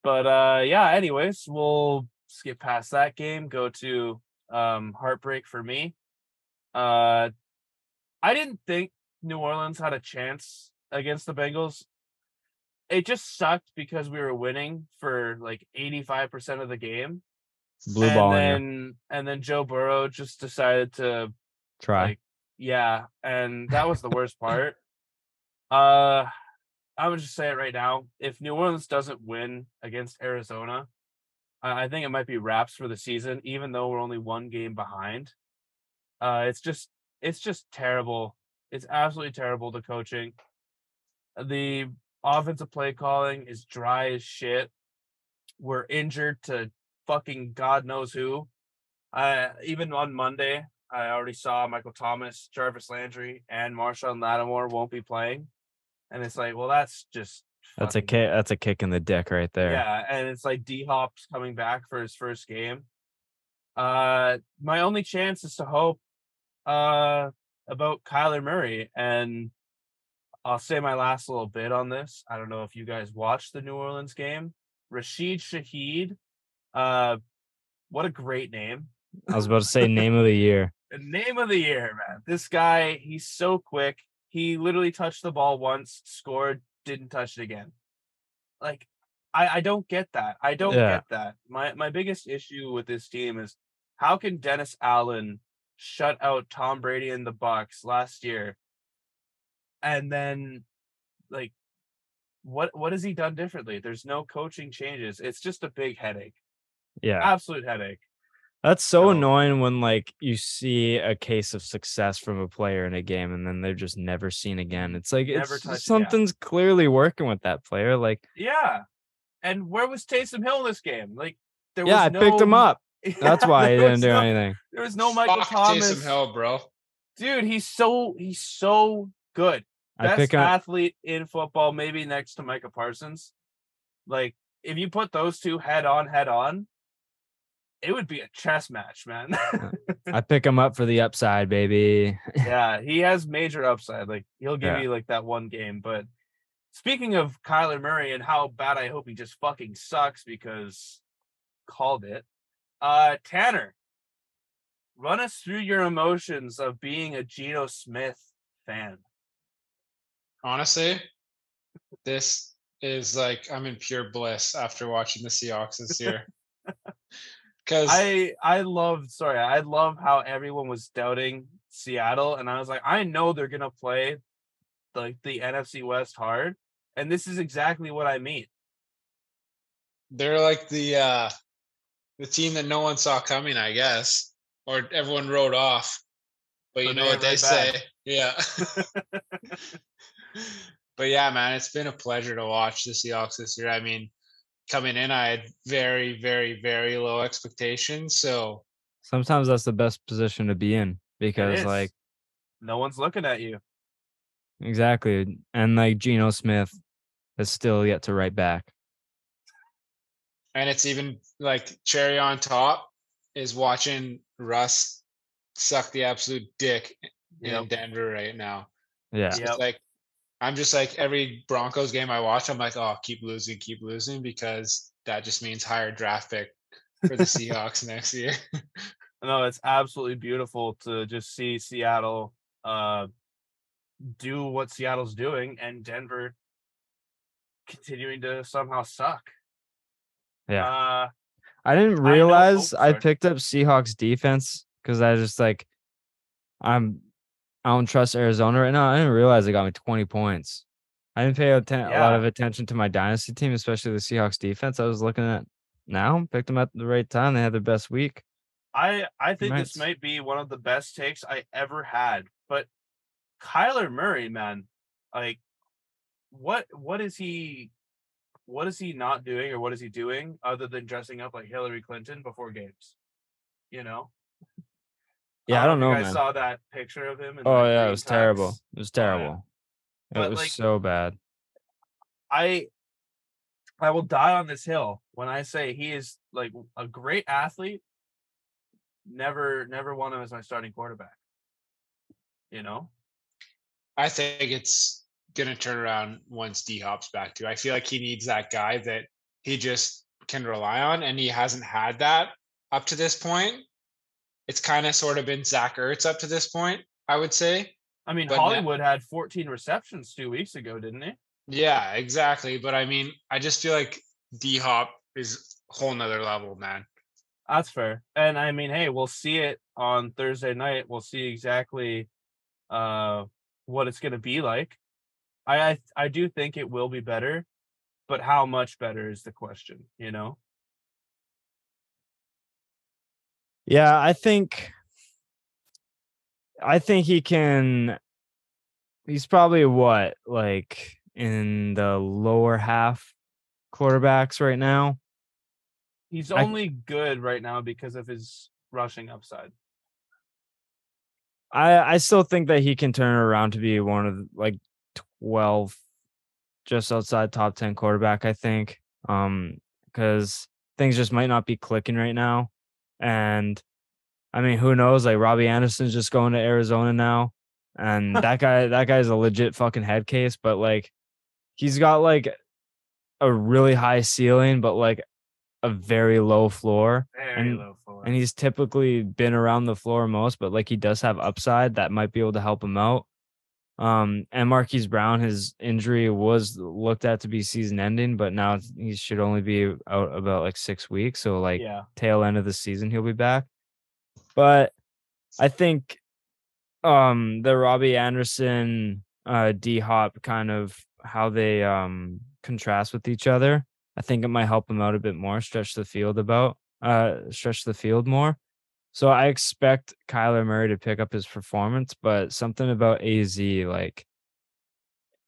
B: But uh yeah, anyways, we'll skip past that game, go to um heartbreak for me. Uh I didn't think New Orleans had a chance against the Bengals. It just sucked because we were winning for like 85% of the game.
C: Blue ball in
B: then and then Joe Burrow just decided to
C: Try.
B: like yeah, and that was the worst part. Uh I would just say it right now. If New Orleans doesn't win against Arizona, I I think it might be wraps for the season, even though we're only one game behind. Uh it's just it's just terrible. It's absolutely terrible the coaching. The offensive play calling is dry as shit. We're injured to fucking God knows who. I even on Monday, I already saw Michael Thomas, Jarvis Landry, and Marshon Lattimore won't be playing. And it's like, well, that's just
C: That's a kick. That's a kick in the dick right there.
B: Yeah, and it's like D Hop's coming back for his first game. Uh my only chance is to hope uh about Kyler Murray and I'll say my last little bit on this. I don't know if you guys watched the New Orleans game. Rashid Shaheed, uh what a great name.
C: I was about to say name of the year.
B: The name of the year, man. This guy, he's so quick. He literally touched the ball once, scored, didn't touch it again. Like, I, I don't get that. I don't
C: Yeah.
B: get that. My my biggest issue with this team is how can Dennis Allen shut out Tom Brady and the Bucs last year, and then like what what has he done differently? There's no coaching changes. It's just a big headache.
C: Yeah.
B: Absolute headache.
C: That's so
B: So-
C: annoying when like you see a case of success from a player in a game and then they're just never seen again. It's like
B: Never
C: it's
B: touch- yeah.
C: something's clearly working with that player. Like,
B: Yeah. And where was Taysom Hill in this game? Like there
C: yeah, I
B: was
C: picked him up. That's why he didn't do
B: no-
C: anything.
B: There was no Michael
A: Fuck
B: Thomas.
A: Taysom Hill, bro.
B: Dude, he's so he's so good.
C: I
B: Best
C: pick up.
B: athlete in football, maybe next to Micah Parsons. Like if you put those two head on, head on, it would be a chess match, man.
C: I pick him up for the upside, baby.
B: yeah, he has major upside. Like he'll give
C: Yeah.
B: you like that one game. But speaking of Kyler Murray and how bad I hope he just fucking sucks because called it. Uh Tanner, run us through your emotions of being a Geno Smith fan.
A: Honestly, this is like I'm in pure bliss after watching the Seahawks this year. Because
B: I I love sorry, I love how everyone was doubting Seattle, and I was like, I know they're gonna play like the NFC West hard, and this is exactly what I mean.
A: they're like the uh the team that no one saw coming, I guess, or everyone wrote off. But you
B: But
A: know what they
B: ain't
A: say,
B: right
A: yeah. but yeah, man, it's been a pleasure to watch the Seahawks this year. I mean, coming in, I had very, very, very low expectations. So
C: Sometimes that's the best position to be in because, like,
B: no one's looking at you.
C: exactly. And like Geno Smith is still yet to write back.
A: and it's even like cherry on top is watching Russ suck the absolute dick in Denver right now.
C: Yeah.
B: Yep.
A: like I'm just like every Broncos game I watch, I'm like, oh, keep losing, keep losing, because that just means higher draft pick for the Seahawks next year.
B: No, it's absolutely beautiful to just see Seattle uh do what Seattle's doing and Denver continuing to somehow suck.
C: Yeah.
B: Uh
C: I didn't
B: I know- oh,
C: realize I
B: sorry.
C: picked up Seahawks defense because I just like I'm I don't trust Arizona right now. I didn't realize they got me 20 points. I didn't pay atten- a lot of attention to my dynasty team, especially the Seahawks defense. I was looking at now, picked them at the right time. They had their best week.
B: I I think this might be one of the best takes I ever had. But Kyler Murray, man, like what what is he what is he not doing or what is he doing other than dressing up like Hillary Clinton before games? You know?
C: Yeah, I um, don't
B: if
C: know,
B: I
C: man.
B: saw that picture of him? in
C: Oh yeah, it
B: green
C: was terrible. It was
B: Oh, yeah.
C: terrible. It
B: But,
C: was
B: like-
C: so bad.
B: I I will die on this hill when I say he is like a great athlete. Never, never want him as my starting quarterback. You know,
A: I think it's gonna turn around once D Hop's back too. I feel like he needs that guy that he just can rely on, and he hasn't had that up to this point. It's kind of sort of been Zach Ertz up to this point, I would say.
B: I mean,
A: But now-
B: Hollywood had 14 receptions two weeks ago, didn't he?
A: Yeah, exactly. But I mean, I just feel like D Hop is a whole nother level, man.
B: That's fair. And I mean, hey, we'll see it on Thursday night. We'll see exactly uh what it's gonna be like. I I, I do think it will be better, but how much better is the question, you know?
C: Yeah, I think I think he can he's probably what like in the lower half quarterbacks right now.
B: He's
C: I-
B: only good right now because of his rushing upside.
C: I I still think that he can turn around to be one of the, like 12 just outside top 10 quarterback I think um cuz things just might not be clicking right now and I mean who knows like Robbie Anderson's just going to Arizona now and that guy that guy's a legit fucking head case but like he's got like a really high ceiling but like a very low floor
B: Very
C: And-
B: low floor.
C: and he's typically been around the floor most, but like he does have upside that might be able to help him out. Um, and Marquise Brown, his injury was looked at to be season ending, but now he should only be out about like six weeks. So like
B: yeah.
C: tail end of the season he'll be back. But I think um the Robbie Anderson uh D Hop kind of how they um contrast with each other. I think it might help him out a bit more, stretch the field about uh stretch the field more. So I expect Kyler Murray to pick up his performance, but something about AZ like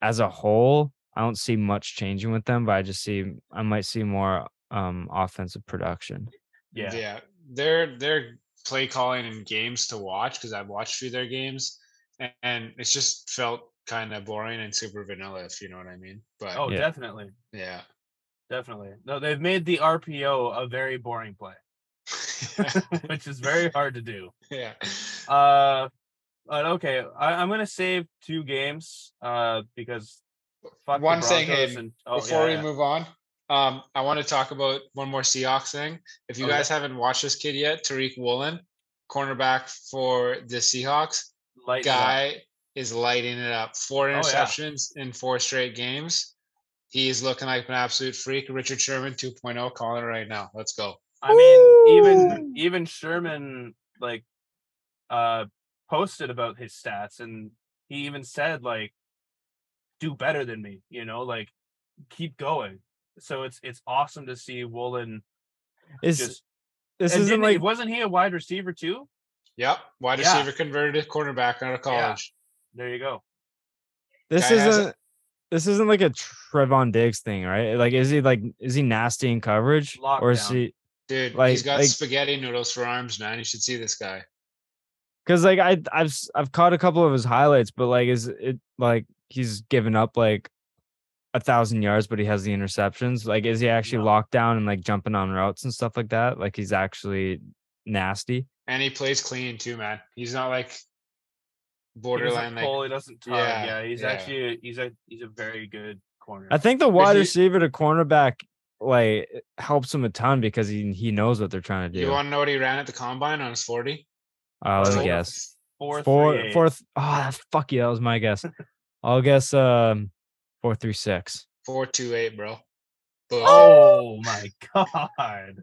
C: as a whole, I don't see much changing with them, but I just see I might see more um offensive production.
B: Yeah.
A: Yeah, their their play calling and games to watch because I've watched a few of their games, and, and it's just felt kind of boring and super vanilla, if you know what I mean. But
B: Oh,
C: Yeah.
B: definitely.
A: yeah,
B: Definitely. No, they've made the RPO a very boring play. which is very hard to do.
A: yeah.
B: Uh, but okay, I, I'm gonna save two games. Uh, because fuck
A: One thing,
B: and- oh,
A: Before
B: yeah,
A: we
B: yeah.
A: move on, um, I want to talk about one more Seahawks thing. If you
B: Okay.
A: guys haven't watched this kid yet, Tariq Woolen, cornerback for the Seahawks,
B: Lighten
A: guy is lighting it up. Four
B: Oh, yeah.
A: interceptions in four straight games. He is looking like an absolute freak. Richard Sherman 2.0 calling it right now. Let's go.
B: I mean, even
C: Woo!
B: even Sherman like uh posted about his stats and he even said like do better than me, you know, like keep going. So it's it's awesome to see Woolen
C: Is
B: just
C: this
B: and
C: isn't
B: didn't he-
C: like
B: wasn't he a wide receiver too?
A: Yep. Wide
B: Yeah.
A: receiver converted to cornerback out of college.
B: There you go.
C: this
A: guy
C: isn't this isn't like a Trevon Diggs thing, right? Like, is he like is he nasty in coverage, or is he?
A: Dude,
C: Like-
A: he's got
C: like-
A: spaghetti noodles for arms, man. You should see this guy.
C: Because like I I've s- I've caught a couple of his highlights, but like is it like he's given up like a thousand yards, but he has the interceptions? Like, is he actually
B: No.
C: locked down and like jumping on routes and stuff like that? Like he's actually nasty.
A: And he plays clean too, man. He's not like borderline
B: doesn't
A: like
B: pull, he doesn't tug.
A: yeah,
B: Yeah, he's
A: yeah.
B: actually a, he's a he's a very good corner.
C: I think the wide
A: he-
C: receiver to cornerback like helps him a ton because he he knows what they're trying to do.
A: you want to know what he ran at the combine on his 40?
C: uh, let me
A: Four-
C: guess.
B: four,
C: Four
B: three, eight.
C: fourth. Oh, fuck yeah, that was my guess. I'll guess um four three six.
A: 428, bro. Boom.
B: Oh my god.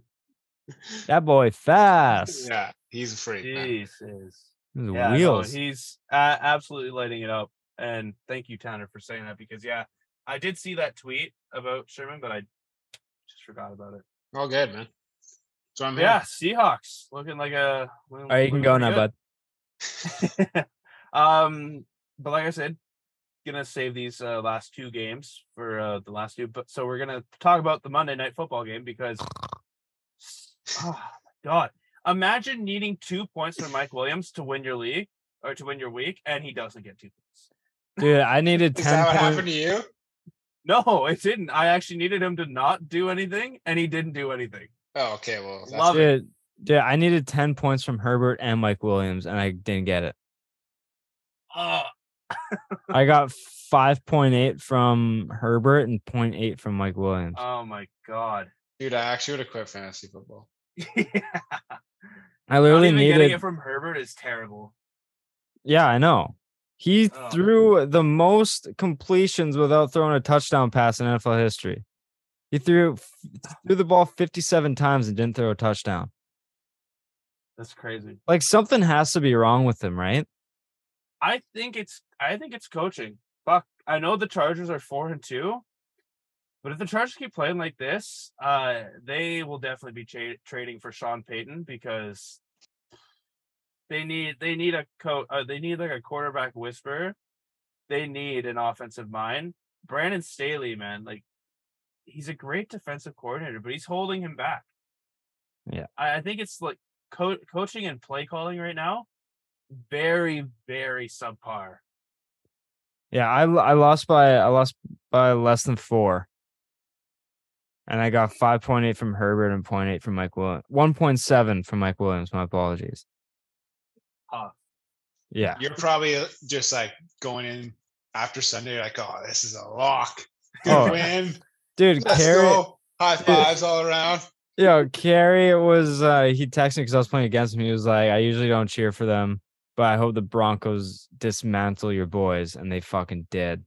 C: That boy fast.
A: Yeah, he's a freak, man.
B: Jesus.
C: His
B: Yeah, no,
C: wheels.
B: he's uh, absolutely lighting it up. And thank you, Tanner, for saying that because yeah, I did see that tweet about Sherman, but I forgot about it.
A: All good, man. So I'm
B: But
A: here.
B: yeah, Seahawks looking like a.
C: All right, you can go now, bud.
B: bud. um, but like I said, gonna save these uh, last two games for uh, the last two. But so we're gonna talk about the Monday night football game because, oh my god, imagine needing two points from Mike Williams to win your league or to win your week, and he doesn't get two points.
C: Dude, I needed
A: Is
C: ten
A: that what
C: points.
A: happened to you?
B: No, it didn't. I actually needed him to not do anything, and he didn't do anything.
A: Oh, okay. Well, that's
B: Love it.
C: Dude, dude, I needed 10 points from Herbert and Mike Williams, and I didn't get it.
B: Oh,
C: I got 5.8 from Herbert and 0.8 from Mike Williams.
B: oh my god.
A: dude, I actually would have quit fantasy football.
B: yeah.
C: I
B: Not
C: literally
B: even getting
C: needed.
B: it from Herbert is terrible.
C: Yeah, I know. He
B: Oh.
C: threw the most completions without throwing a touchdown pass in NFL history. He threw threw the ball 57 times and didn't throw a touchdown.
B: That's crazy.
C: Like something has to be wrong with him, right?
B: I think it's I think it's coaching. Fuck. I know the Chargers are four and two, but if the Chargers keep playing like this, uh, they will definitely be cha- trading for Sean Payton because they need they need a coach. Uh, they need like a quarterback whisperer. They need an offensive mind. Brandon Staley, man, like he's a great defensive coordinator, but he's holding him back.
C: Yeah.
B: I, I think it's like co- coaching and play calling right now very very subpar
C: Yeah, I I lost by I lost by less than four. And I got 5.8 from Herbert and 0.8 from Mike Williams. 1.7 from Mike Williams. My apologies.
B: Huh.
C: Yeah.
A: You're probably uh, just like going in after Sunday, you're like, oh, this is a lock. Good
C: Oh,
A: win.
C: Dude,
A: Let's
C: Carrie,
A: go. High fives all around.
C: yo, Carrie it was uh he texted me because I was playing against him. He was like, I usually don't cheer for them, but I hope the Broncos dismantle your boys, and they fucking did.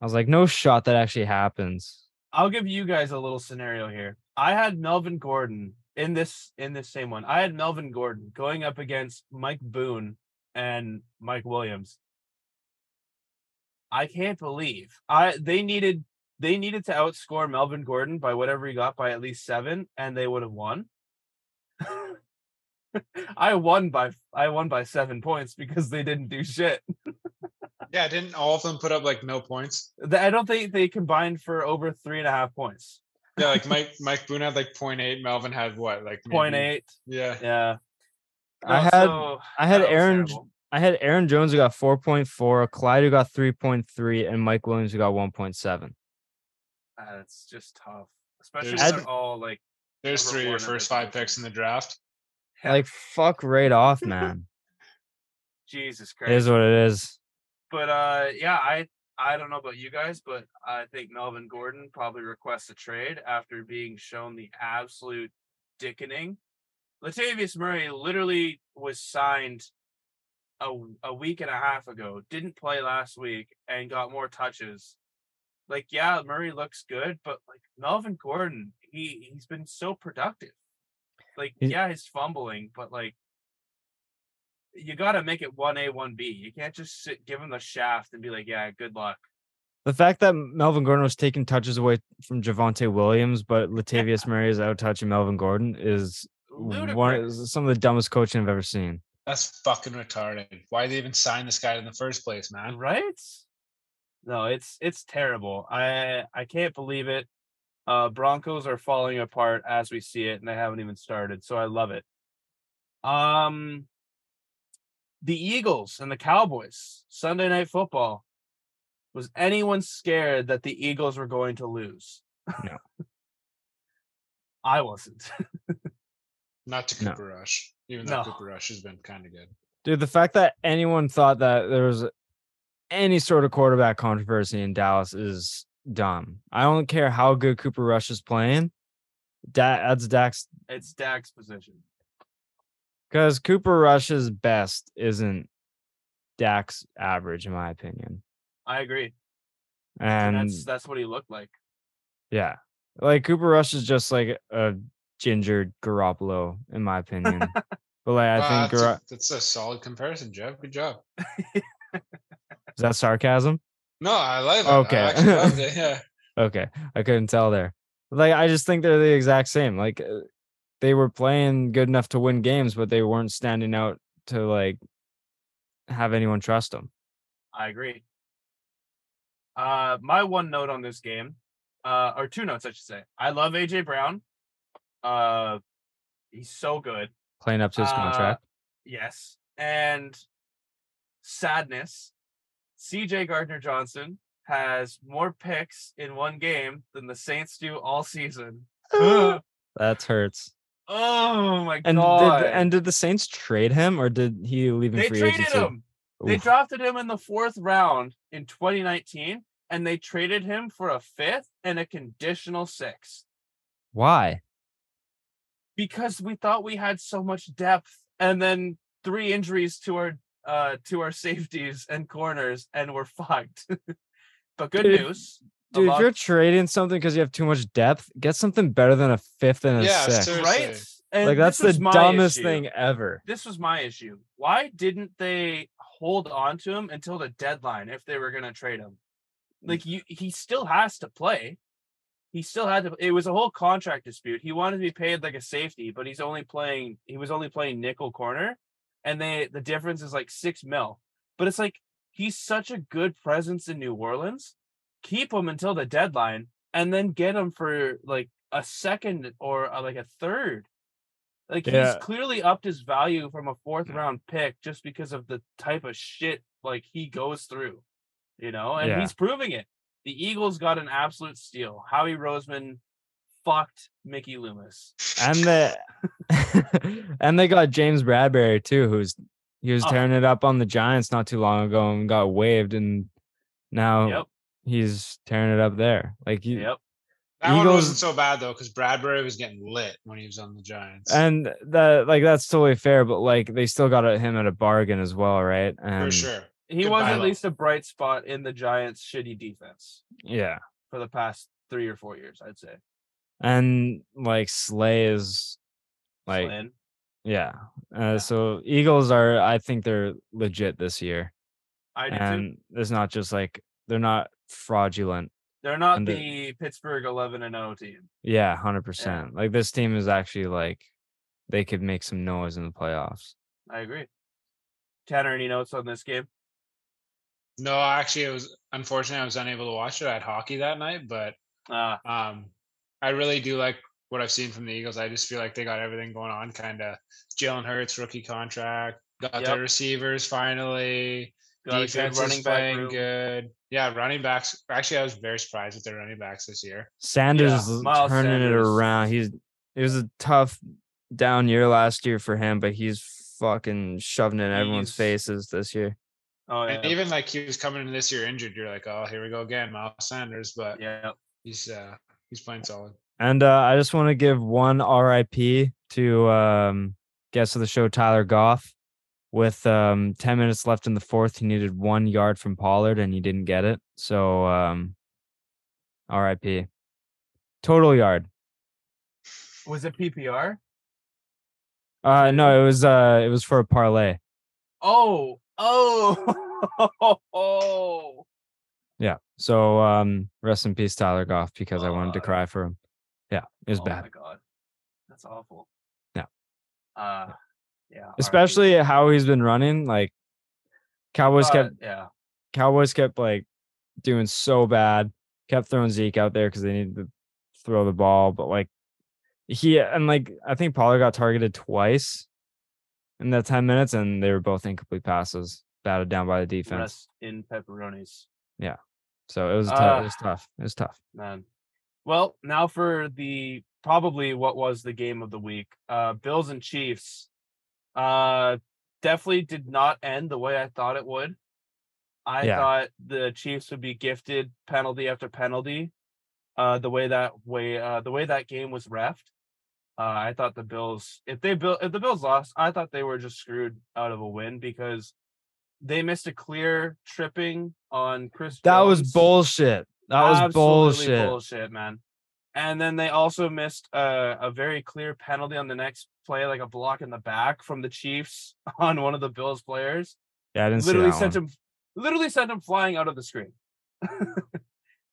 C: I was like, no shot that actually happens.
B: i'll give you guys a little scenario here i had melvin gordon in this in this same one i had melvin gordon going up against mike boone and mike williams i can't believe i they needed they needed to outscore melvin gordon by whatever he got by at least seven and they would have won i won by i won by seven points because they didn't do shit
A: Yeah, didn't all of them put up like no points?
B: I don't think they combined for over three and a half points.
A: Yeah, like Mike Mike Boone had like 0.8. Melvin had what? Like
B: Point
A: maybe-
B: eight.
A: Yeah.
B: Yeah.
C: I
B: No,
C: had-
B: so
C: I had Aaron
B: terrible.
C: I had Aaron Jones who got 4.4, Clyde who got 3.3, and Mike Williams who got 1.7.
B: Uh, just tough, especially
A: There's
B: when
A: some-
B: they're all like
A: There's three of your first five picks in the draft.
C: Like fuck right off, man.
B: Jesus Christ.
C: it is what it is.
B: But uh, yeah, I I don't know about you guys, but I think Melvin Gordon probably requests a trade after being shown the absolute dickening. Latavius Murray literally was signed a, a week and a half ago, didn't play last week, and got more touches. Like, yeah, Murray looks good, but like Melvin Gordon, he he's been so productive. Like, yeah, he's fumbling, but like you got to make it 1A, 1B. You can't just sit, give him the shaft and be like, yeah, good luck.
C: The fact that Melvin Gordon was taking touches away from Javonte Williams, but Latavius Murray is out touching Melvin Gordon is one
B: Ludicrous.
C: some of the dumbest coaching I've ever seen.
A: That's fucking retarded. Why they even sign this guy in the first place, man?
B: right? No, it's it's terrible. I I can't believe it. Uh Broncos are falling apart as we see it, and they haven't even started. So I love it. Um the Eagles and the Cowboys, Sunday night football. Was anyone scared that the Eagles were going to lose?
C: No.
B: I wasn't.
A: Not to
C: No.
A: Cooper Rush, even though
B: No.
A: Cooper Rush has been kind of good.
C: Dude, the fact that anyone thought that there was any sort of quarterback controversy in Dallas is dumb. I don't care how good Cooper Rush is playing. Da- that's Dak's
B: it's Dak's position.
C: Because Cooper Rush's best isn't Dak's average, in my opinion.
B: I agree. And
C: And
B: that's that's what he looked like.
C: yeah, like Cooper Rush is just like a ginger Garoppolo, in my opinion. but like I
A: Wow,
C: think
A: that's,
C: Gar-
A: a, that's a solid comparison, Jeff. Good job.
C: is that sarcasm?
A: No, I love it.
C: Okay.
A: I it. Yeah.
C: Okay, I couldn't tell there. Like I just think they're the exact same. Like uh, they were playing good enough to win games, but they weren't standing out to like have anyone trust them.
B: I agree. Uh, my one note on this game, uh, or two notes, I should say. I love AJ Brown. Uh, he's so good.
C: Playing up to his
B: Uh,
C: contract.
B: Yes, and sadness. CJ Gardner Johnson has more picks in one game than the Saints do all season.
C: That hurts.
B: My
C: And
B: god!
C: did and did the Saints trade him or did he leave in
B: they
C: free
B: traded
C: agency?
B: him. They drafted him in the fourth round in 2019, and they traded him for a fifth and a conditional sixth
C: Why?
B: because we thought we had so much depth, and then three injuries to our uh to our safeties and corners, and we're fucked. but good
C: Dude,
B: news,
C: Dude, if you're trading something because you have too much depth, get something better than a fifth and a
A: Yeah,
C: sixth.
A: seriously.
B: right? And
C: Like that's the dumbest
B: issue.
C: thing ever.
B: This was my issue. Why didn't they hold on to him until the deadline if they were going to trade him? Like you, he still has to play. He still had to. It was a whole contract dispute. He wanted to be paid like a safety, but he's only playing. He was only playing nickel corner, and they the difference is like six mil. But it's like he's such a good presence in New Orleans. Keep him until the deadline, and then get him for like a second or uh, like a third. Like
C: Yeah.
B: he's clearly upped his value from a fourth round pick just because of the type of shit like he goes through, you know, and
C: Yeah.
B: he's proving it. The Eagles got an absolute steal. Howie Roseman fucked Mickey Loomis.
C: and the and they got James Bradberry too, who's he was
B: Oh.
C: tearing it up on the Giants not too long ago and got waived, and now
B: Yep.
C: He's tearing it up there. Like he,
B: Yep.
A: That one
C: Eagles-
A: wasn't so bad though, because Bradberry was getting lit when he was on the Giants.
C: and that like that's totally fair, but like they still got him at a bargain as well, right? And
A: for sure.
B: He
A: Good
B: was at least a bright spot in the Giants' shitty defense
C: yeah,
B: for the past three or four years, I'd say.
C: and like Slay is like
B: Flynn.
C: yeah. Uh,
B: Yeah.
C: So Eagles are, I think they're legit this year,
B: I do too.
C: it's not just like they're not fraudulent.
B: They're not
C: and the-
B: the Pittsburgh 11 and 0 team.
C: Yeah, hundred percent. Like this team is actually like they could make some noise in the playoffs.
B: I agree. Tanner, any notes on this game?
A: No, actually, it was unfortunately I was unable to watch it. I had hockey that night, but
B: Uh,
A: um, I really do like what I've seen from the Eagles. I just feel like they got everything going on. Kind of Jalen Hurts rookie contract, got
B: Yep.
A: their receivers finally.
B: Got
A: Defense
B: running
A: is
B: back
A: playing
B: room.
A: good. Yeah, running backs. Actually, I was very surprised with their running backs this year.
C: Sanders is
B: Miles
C: turning it around. He's it was a tough down year last year for him, but he's fucking shoving it in everyone's
B: He's-
C: faces this year.
B: Oh yeah,
A: And even like he was coming in this year injured, you're like, oh, here we go again, Miles Sanders. But
B: yeah.
A: he's uh he's playing solid.
C: And uh, I just want to give one RIP to um, guest of the show, Tyler Goff. With um, 10 minutes left in the fourth, he needed one yard from Pollard and he didn't get it. So um, RIP. Total yard.
B: Was it PPR?
C: Uh, no, it was uh, it was for a parlay.
B: Oh, oh, oh.
C: Yeah. So um, rest in peace, Tyler Goff, because I wanted to cry for him. Yeah, it was
B: oh
C: bad.
B: Oh my god, that's awful.
C: Yeah.
B: Uh, yeah. RIP.
C: Especially how he's been running. Like Cowboys
B: Uh,
C: kept
B: yeah.
C: Cowboys kept like doing so bad, kept throwing Zeke out there because they needed to throw the ball, but like he and like I think Pollard got targeted twice in that 10 minutes and they were both incomplete passes, batted down by the defense.
B: Rest in pepperonis, Yeah.
C: So it was tough.
B: Ah.
C: it was tough. It was tough.
B: man. Well, now for the probably what was the game of the week. Uh Bills and Chiefs. Uh definitely did not end the way I thought it would. I
C: Yeah.
B: thought the Chiefs would be gifted penalty after penalty. Uh the way that way uh the way that game was refed. Uh I thought the Bills if they built if the Bills lost, I thought they were just screwed out of a win because they missed a clear tripping on Chris.
C: That was bullshit. That was
B: Absolutely
C: bullshit.
B: bullshit, man. And then they also missed a, a very clear penalty on the next play, like a block in the back from the Chiefs on one of the Bills players.
C: Yeah, I didn't
B: Literally
C: see that
B: sent
C: one.
B: him, literally sent him flying out of the screen.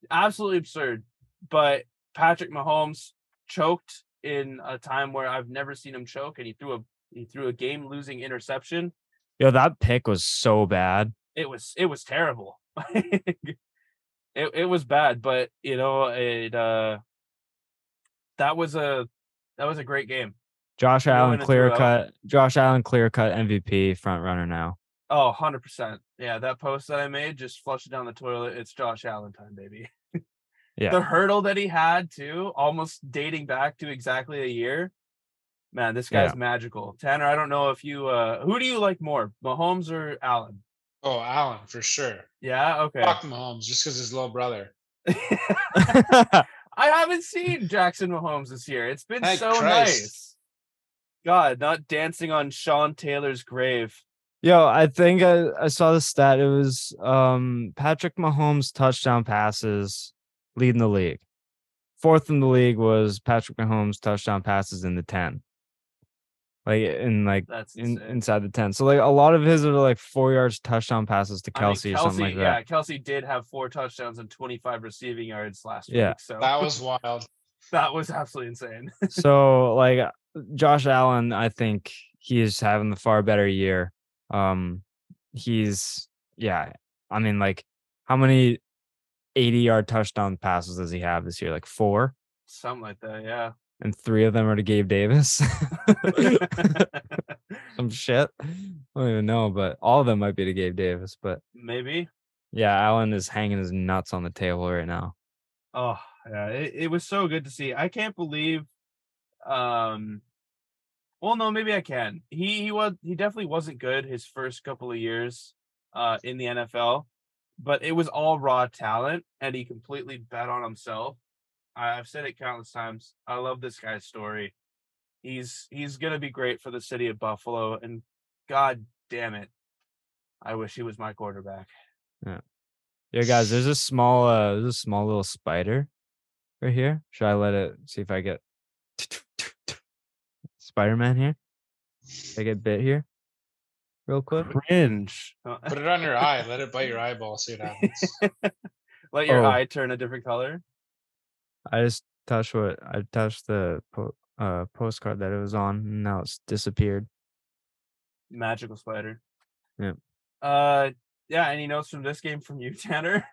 B: Absolutely absurd. But Patrick Mahomes choked in a time where I've never seen him choke, and he threw a he threw a game losing interception
C: Yo, that pick was so bad.
B: it was it was terrible. it it was bad, but you know it uh that was a that was a great game.
C: Josh Allen
B: into
C: clear
B: it.
C: cut. Josh Allen clear cut MVP front runner now.
B: Oh, 100%. Yeah, that post that I made just flush it down the toilet. It's Josh Allen time, baby.
C: Yeah.
B: The hurdle that he had too, almost dating back to exactly a year. Man, this guy's
C: Yeah.
B: magical. Tanner, I don't know if you uh who do you like more, Mahomes or Allen?
A: Oh, Allen for sure.
B: Yeah, okay.
A: Fuck Mahomes just because his little brother.
B: I haven't seen Jackson Mahomes this year. It's been
A: Thank
B: so
A: Christ.
B: nice. God, not dancing on Sean Taylor's grave.
C: Yo, I think I, I saw the stat. It was um Patrick Mahomes touchdown passes leading the league. Fourth in the league was Patrick Mahomes touchdown passes in the 10. Like in like
B: That's
C: in, inside the 10. So like a lot of his are like four yards touchdown passes to
B: I mean,
C: Kelce or something like
B: yeah,
C: that.
B: Kelce did have four touchdowns and 25 receiving yards last
C: Yeah.
B: week. So
A: That was wild.
B: that was absolutely insane.
C: so like Josh Allen, I think he is having the far better year. Um he's yeah, I mean like how many 80 yard touchdown passes does he have this year? Like four?
B: Something like that, yeah.
C: And three of them are to Gabe Davis. Some shit. I don't even know, but all of them might be to Gabe Davis. But
B: Maybe.
C: yeah, Allen is hanging his nuts on the table right now.
B: Oh, yeah. It, it was so good to see. I can't believe um well no, maybe I can. He he was he definitely wasn't good his first couple of years uh in the NFL, but it was all raw talent and he completely bet on himself. I- I've said it countless times. I love this guy's story. He's he's gonna be great for the city of Buffalo and god damn it. I wish he was my quarterback.
C: Yeah, yeah, guys, there's a small uh there's a small little spider right here. Should I let it see if I get Spider-Man here? I get bit here? Real quick.
B: Cringe.
A: Put it on your eye. Let it bite your eyeball. See what happens.
B: Let your
C: Oh.
B: eye turn a different color.
C: I just touched what I touched the po- uh postcard that it was on and now it's disappeared.
B: Magical spider.
C: Yeah.
B: Uh yeah, any notes from this game from you, Tanner?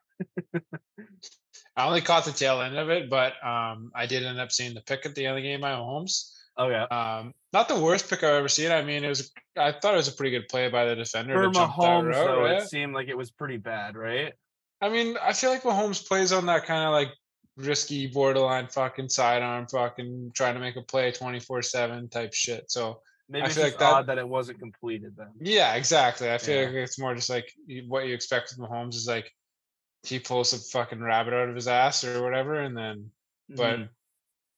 A: I only caught the tail end of it, but um, I did end up seeing the pick at the end of the game by Mahomes.
B: Oh yeah.
A: Um, not the worst pick I've ever seen. I mean, it was. I thought it was a pretty good play by the defender
B: For
A: to jump that
B: Mahomes,
A: route,
B: though,
A: right?
B: it seemed like it was pretty bad, right?
A: I mean, I feel like Mahomes plays on that kind of like risky borderline fucking sidearm fucking trying to make a play 24-7 type shit. So
B: Maybe
A: I
B: it's
A: feel
B: just
A: like that-
B: odd that it wasn't completed then.
A: yeah, exactly. I feel
B: Yeah.
A: like it's more just like what you expect with Mahomes is like he pulls a fucking rabbit out of his ass or whatever, and then but
B: Mhm.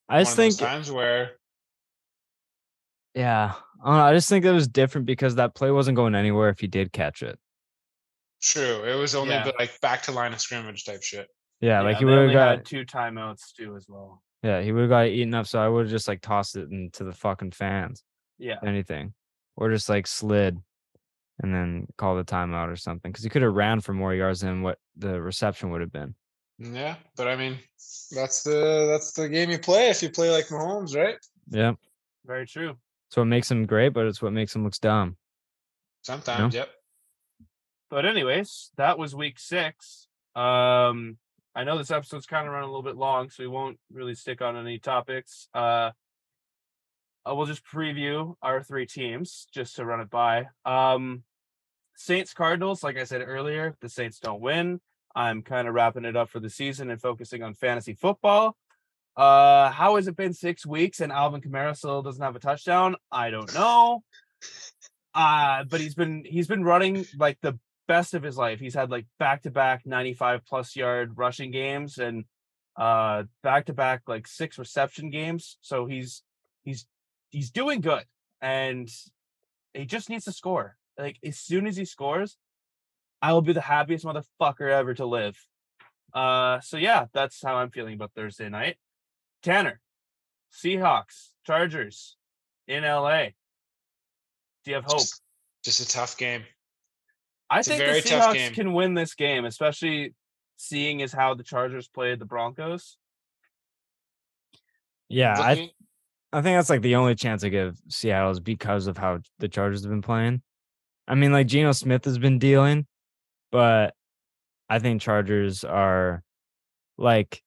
C: I just think,
A: times where
C: yeah, I don't know. I just think it was different because that play wasn't going anywhere if he did catch it.
A: true, it was only
B: Yeah.
A: like back to line of scrimmage type shit.
C: Yeah, like he would have got,
B: two timeouts too as well.
C: yeah, he would have got eaten up. So I would have just like tossed it into the fucking fans,
B: Yeah.
C: anything, or just like slid and then called a timeout or something because he could have ran for more yards than what the reception would have been.
A: Yeah, but I mean, that's the that's the game you play if you play like Mahomes, right?
C: Yeah.
B: Very true.
C: So it makes him great, but it's what makes him looks dumb.
A: Sometimes, yep.
B: But anyways, that was week six. Um, I know this episode's kind of run a little bit long, so we won't really stick on any topics. Uh, we'll just preview our three teams just to run it by. Um, Saints Cardinals, like I said earlier, the Saints don't win. I'm kind of wrapping it up for the season and focusing on fantasy football. Uh, how has it been six weeks and Alvin Kamara still doesn't have a touchdown? I don't know. Uh, but he's been he's been running like the best of his life. He's had like back to back 95 plus yard rushing games and uh back to back like six reception games. So he's he's he's doing good and he just needs to score. Like as soon as he scores, I will be the happiest motherfucker ever to live. Uh so yeah, that's how I'm feeling about Thursday night. Tanner, Seahawks, Chargers in LA. Do you have hope?
A: Just, just a tough game.
B: I think
A: very
B: the Seahawks can win this game, especially seeing as how the Chargers played the Broncos.
C: Yeah, I I think that's like the only chance I give Seattle is because of how the Chargers have been playing. I mean, like Geno Smith has been dealing, but I think Chargers are like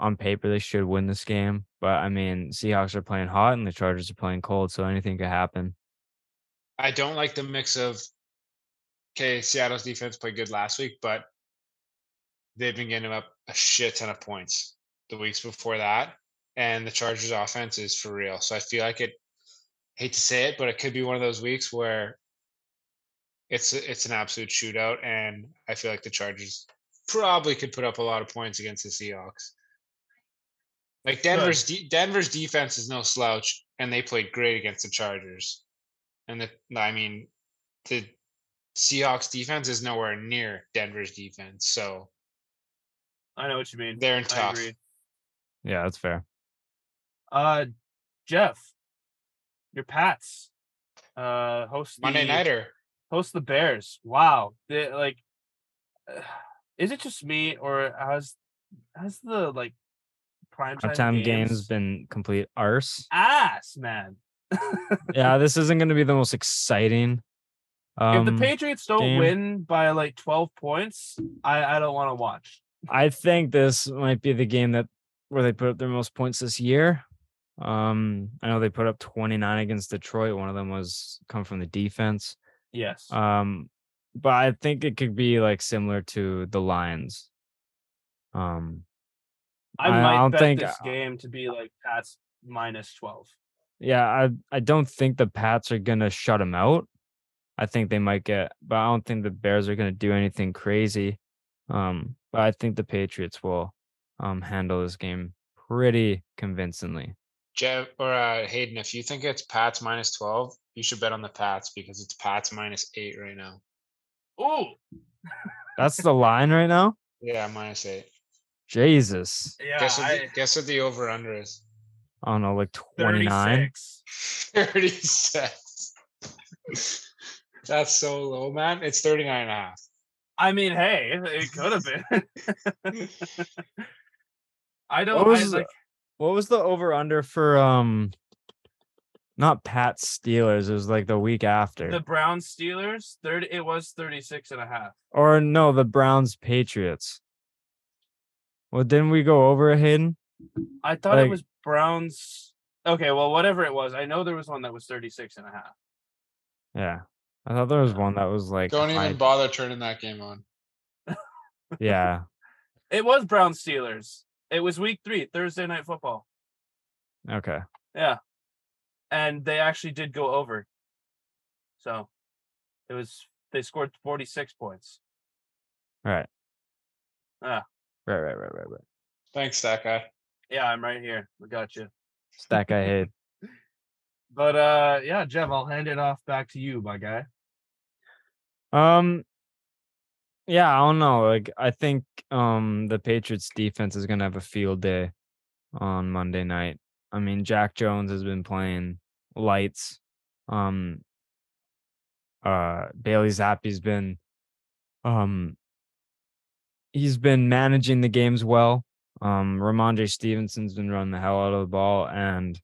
C: on paper they should win this game. But I mean, Seahawks are playing hot and the Chargers are playing cold, so anything could happen.
A: I don't like the mix of okay, Seattle's defense played good last week, but they've been getting up a shit ton of points the weeks before that. And the Chargers offense is for real. So I feel like it hate to say it, but it could be one of those weeks where it's it's an absolute shootout and I feel like the Chargers probably could put up a lot of points against the Seahawks. Like Denver's de- Denver's defense is no slouch and they played great against the Chargers. And the I mean the Seahawks defense is nowhere near Denver's defense. So
B: I know what you mean.
A: they're in
B: I
A: tough.
B: agree.
C: Yeah, that's fair.
B: Uh, Jeff, your Pats, uh, host
A: Monday
B: the,
A: nighter.
B: host the Bears. Wow, they, like, uh, is it just me or has has the like prime time,
C: Time
B: games,
C: game's been complete arse.
B: ass man?
C: Yeah, this isn't going to be the most exciting. Um,
B: if the Patriots don't
C: game.
B: win by like twelve points, I I don't want to watch.
C: I think this might be the game that where they put up their most points this year. Um, I know they put up 29 against Detroit. One of them was come from the defense.
B: Yes.
C: Um, but I think it could be like similar to the Lions. Um,
B: I,
C: I
B: might
C: don't
B: bet
C: think-
B: this game to be like Pats minus twelve.
C: yeah, I I don't think the Pats are gonna shut them out. I think they might get, but I don't think the Bears are gonna do anything crazy. Um, but I think the Patriots will um handle this game pretty convincingly.
A: Jeff or uh, Hayden, if you think it's Pats minus twelve, you should bet on the Pats because it's Pats minus eight right now.
B: Ooh,
C: That's the line right now.
A: Yeah, minus eight.
C: Jesus,
B: yeah.
A: guess what?
B: I,
A: The, guess what the over under is?
C: I don't know, like 29.
B: 36.
A: Thirty-six. That's so low, man. It's 39 and a half.
B: I mean, hey, it could have been. I don't
C: What
B: I,
C: was
B: like
C: what was the over under for um not Pat Steelers, it was like the week after.
B: the Browns Steelers. Thirty. It was 36 and a half.
C: or no, the Browns Patriots. Well, didn't we go over it, Hayden?
B: I thought
C: Like-
B: it was Browns. Okay, well, whatever it was, I know there was one that was 36 and a half.
C: Yeah. I thought there was one that was like
A: Don't
C: high-
A: even bother turning that game on.
C: yeah.
B: It was Brown Steelers. It was week three, Thursday night football.
C: Okay.
B: Yeah. And they actually did go over. So it was they scored 46 points.
C: Right.
B: Ah.
C: Right, right, right, right, right.
A: Thanks, that guy.
B: Yeah, I'm right here. We got you.
C: Stack I hate.
B: But uh yeah, Jeff, I'll hand it off back to you, my guy.
C: Um yeah, I don't know. Like I think um the Patriots defense is gonna have a field day on Monday night. I mean, Jack Jones has been playing lights. Um uh Bailey Zappe's been um he's been managing the games well. Um Rhamondre Stevenson's been running the hell out of the ball and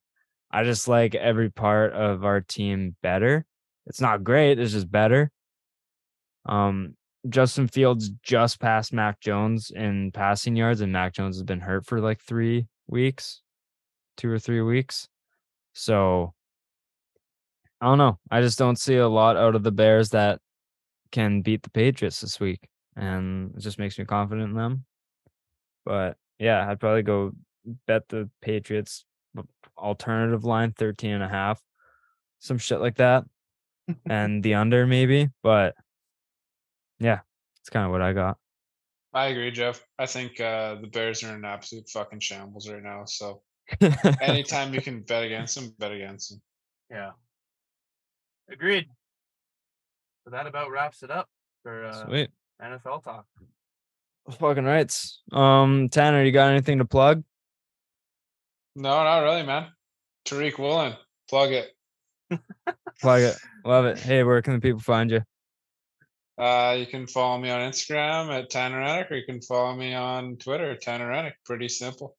C: I just like every part of our team better. It's not great, it's just better. Um Justin Fields just passed Mac Jones in passing yards, and Mac Jones has been hurt for like three weeks, two or three weeks. So I don't know. I just don't see a lot out of the Bears that can beat the Patriots this week. And it just makes me confident in them. But yeah, I'd probably go bet the Patriots alternative line 13 and a half, some shit like that. and the under maybe. But yeah, it's kind of what I got.
A: I agree, Jeff. I think uh, the Bears are in an absolute fucking shambles right now. So anytime you can bet against them, bet against them.
B: Yeah. Agreed. So that about wraps it up for uh,
C: Sweet.
B: NFL talk.
C: Fucking rights. Um, Tanner, you got anything to plug?
A: No, not really, man. Tariq Woolen, plug it.
C: Plug it. Love it. Hey, where can the people find you?
A: Uh, you can follow me on Instagram at Tanner Rennich, or you can follow me on Twitter at Tanner Rennich. Pretty simple.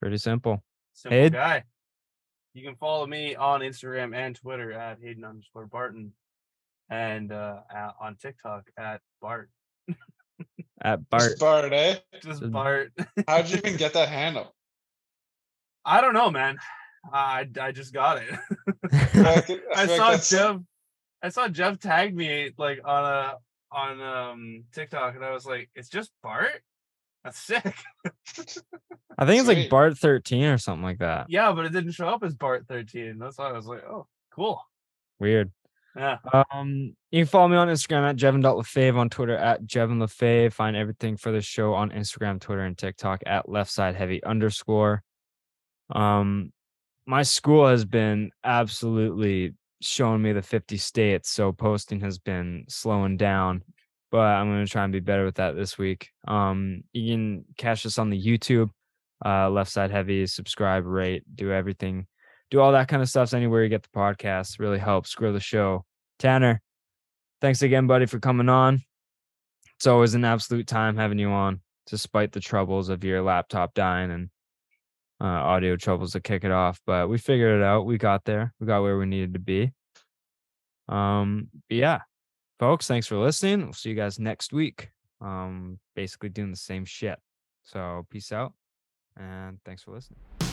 C: Pretty simple.
B: Simple
C: Hayden?
B: guy. You can follow me on Instagram and Twitter at Hayden underscore Barton and uh, at, on TikTok at Bart.
C: At Bart.
A: Just Bart, eh?
B: Just
C: Just-
B: Bart.
A: How'd you even get that handle?
B: I don't know, man. I, I just got it.
A: I, I
B: I saw Jeff. I saw Jeff tag me like on a on um TikTok, and I was like, "It's just Bart." That's sick.
C: I think it's like Bart 13 or something like that.
B: Yeah, but it didn't show up as Bart thirteen. That's why I was like, "Oh, cool."
C: Weird.
B: Yeah.
C: Um, you can follow me on Instagram at Jevin.lefave, on Twitter at Jevin Lefave. Find everything for the show on Instagram, Twitter, and TikTok at left side heavy underscore. Um, my school has been absolutely showing me the 50 states, so posting has been slowing down, but I'm gonna try and be better with that this week. Um, you can catch us on the YouTube, uh, left side heavy, subscribe, rate, do everything do all that kind of stuff anywhere you get the podcast. Really helps grow the show. Tanner, thanks again, buddy, for coming on. It's always an absolute time having you on, despite the troubles of your laptop dying and uh, audio troubles to kick it off. But we figured it out. We got there. We got where we needed to be. Um, yeah, folks, thanks for listening. We'll see you guys next week. Um, basically doing the same shit. So peace out and thanks for listening.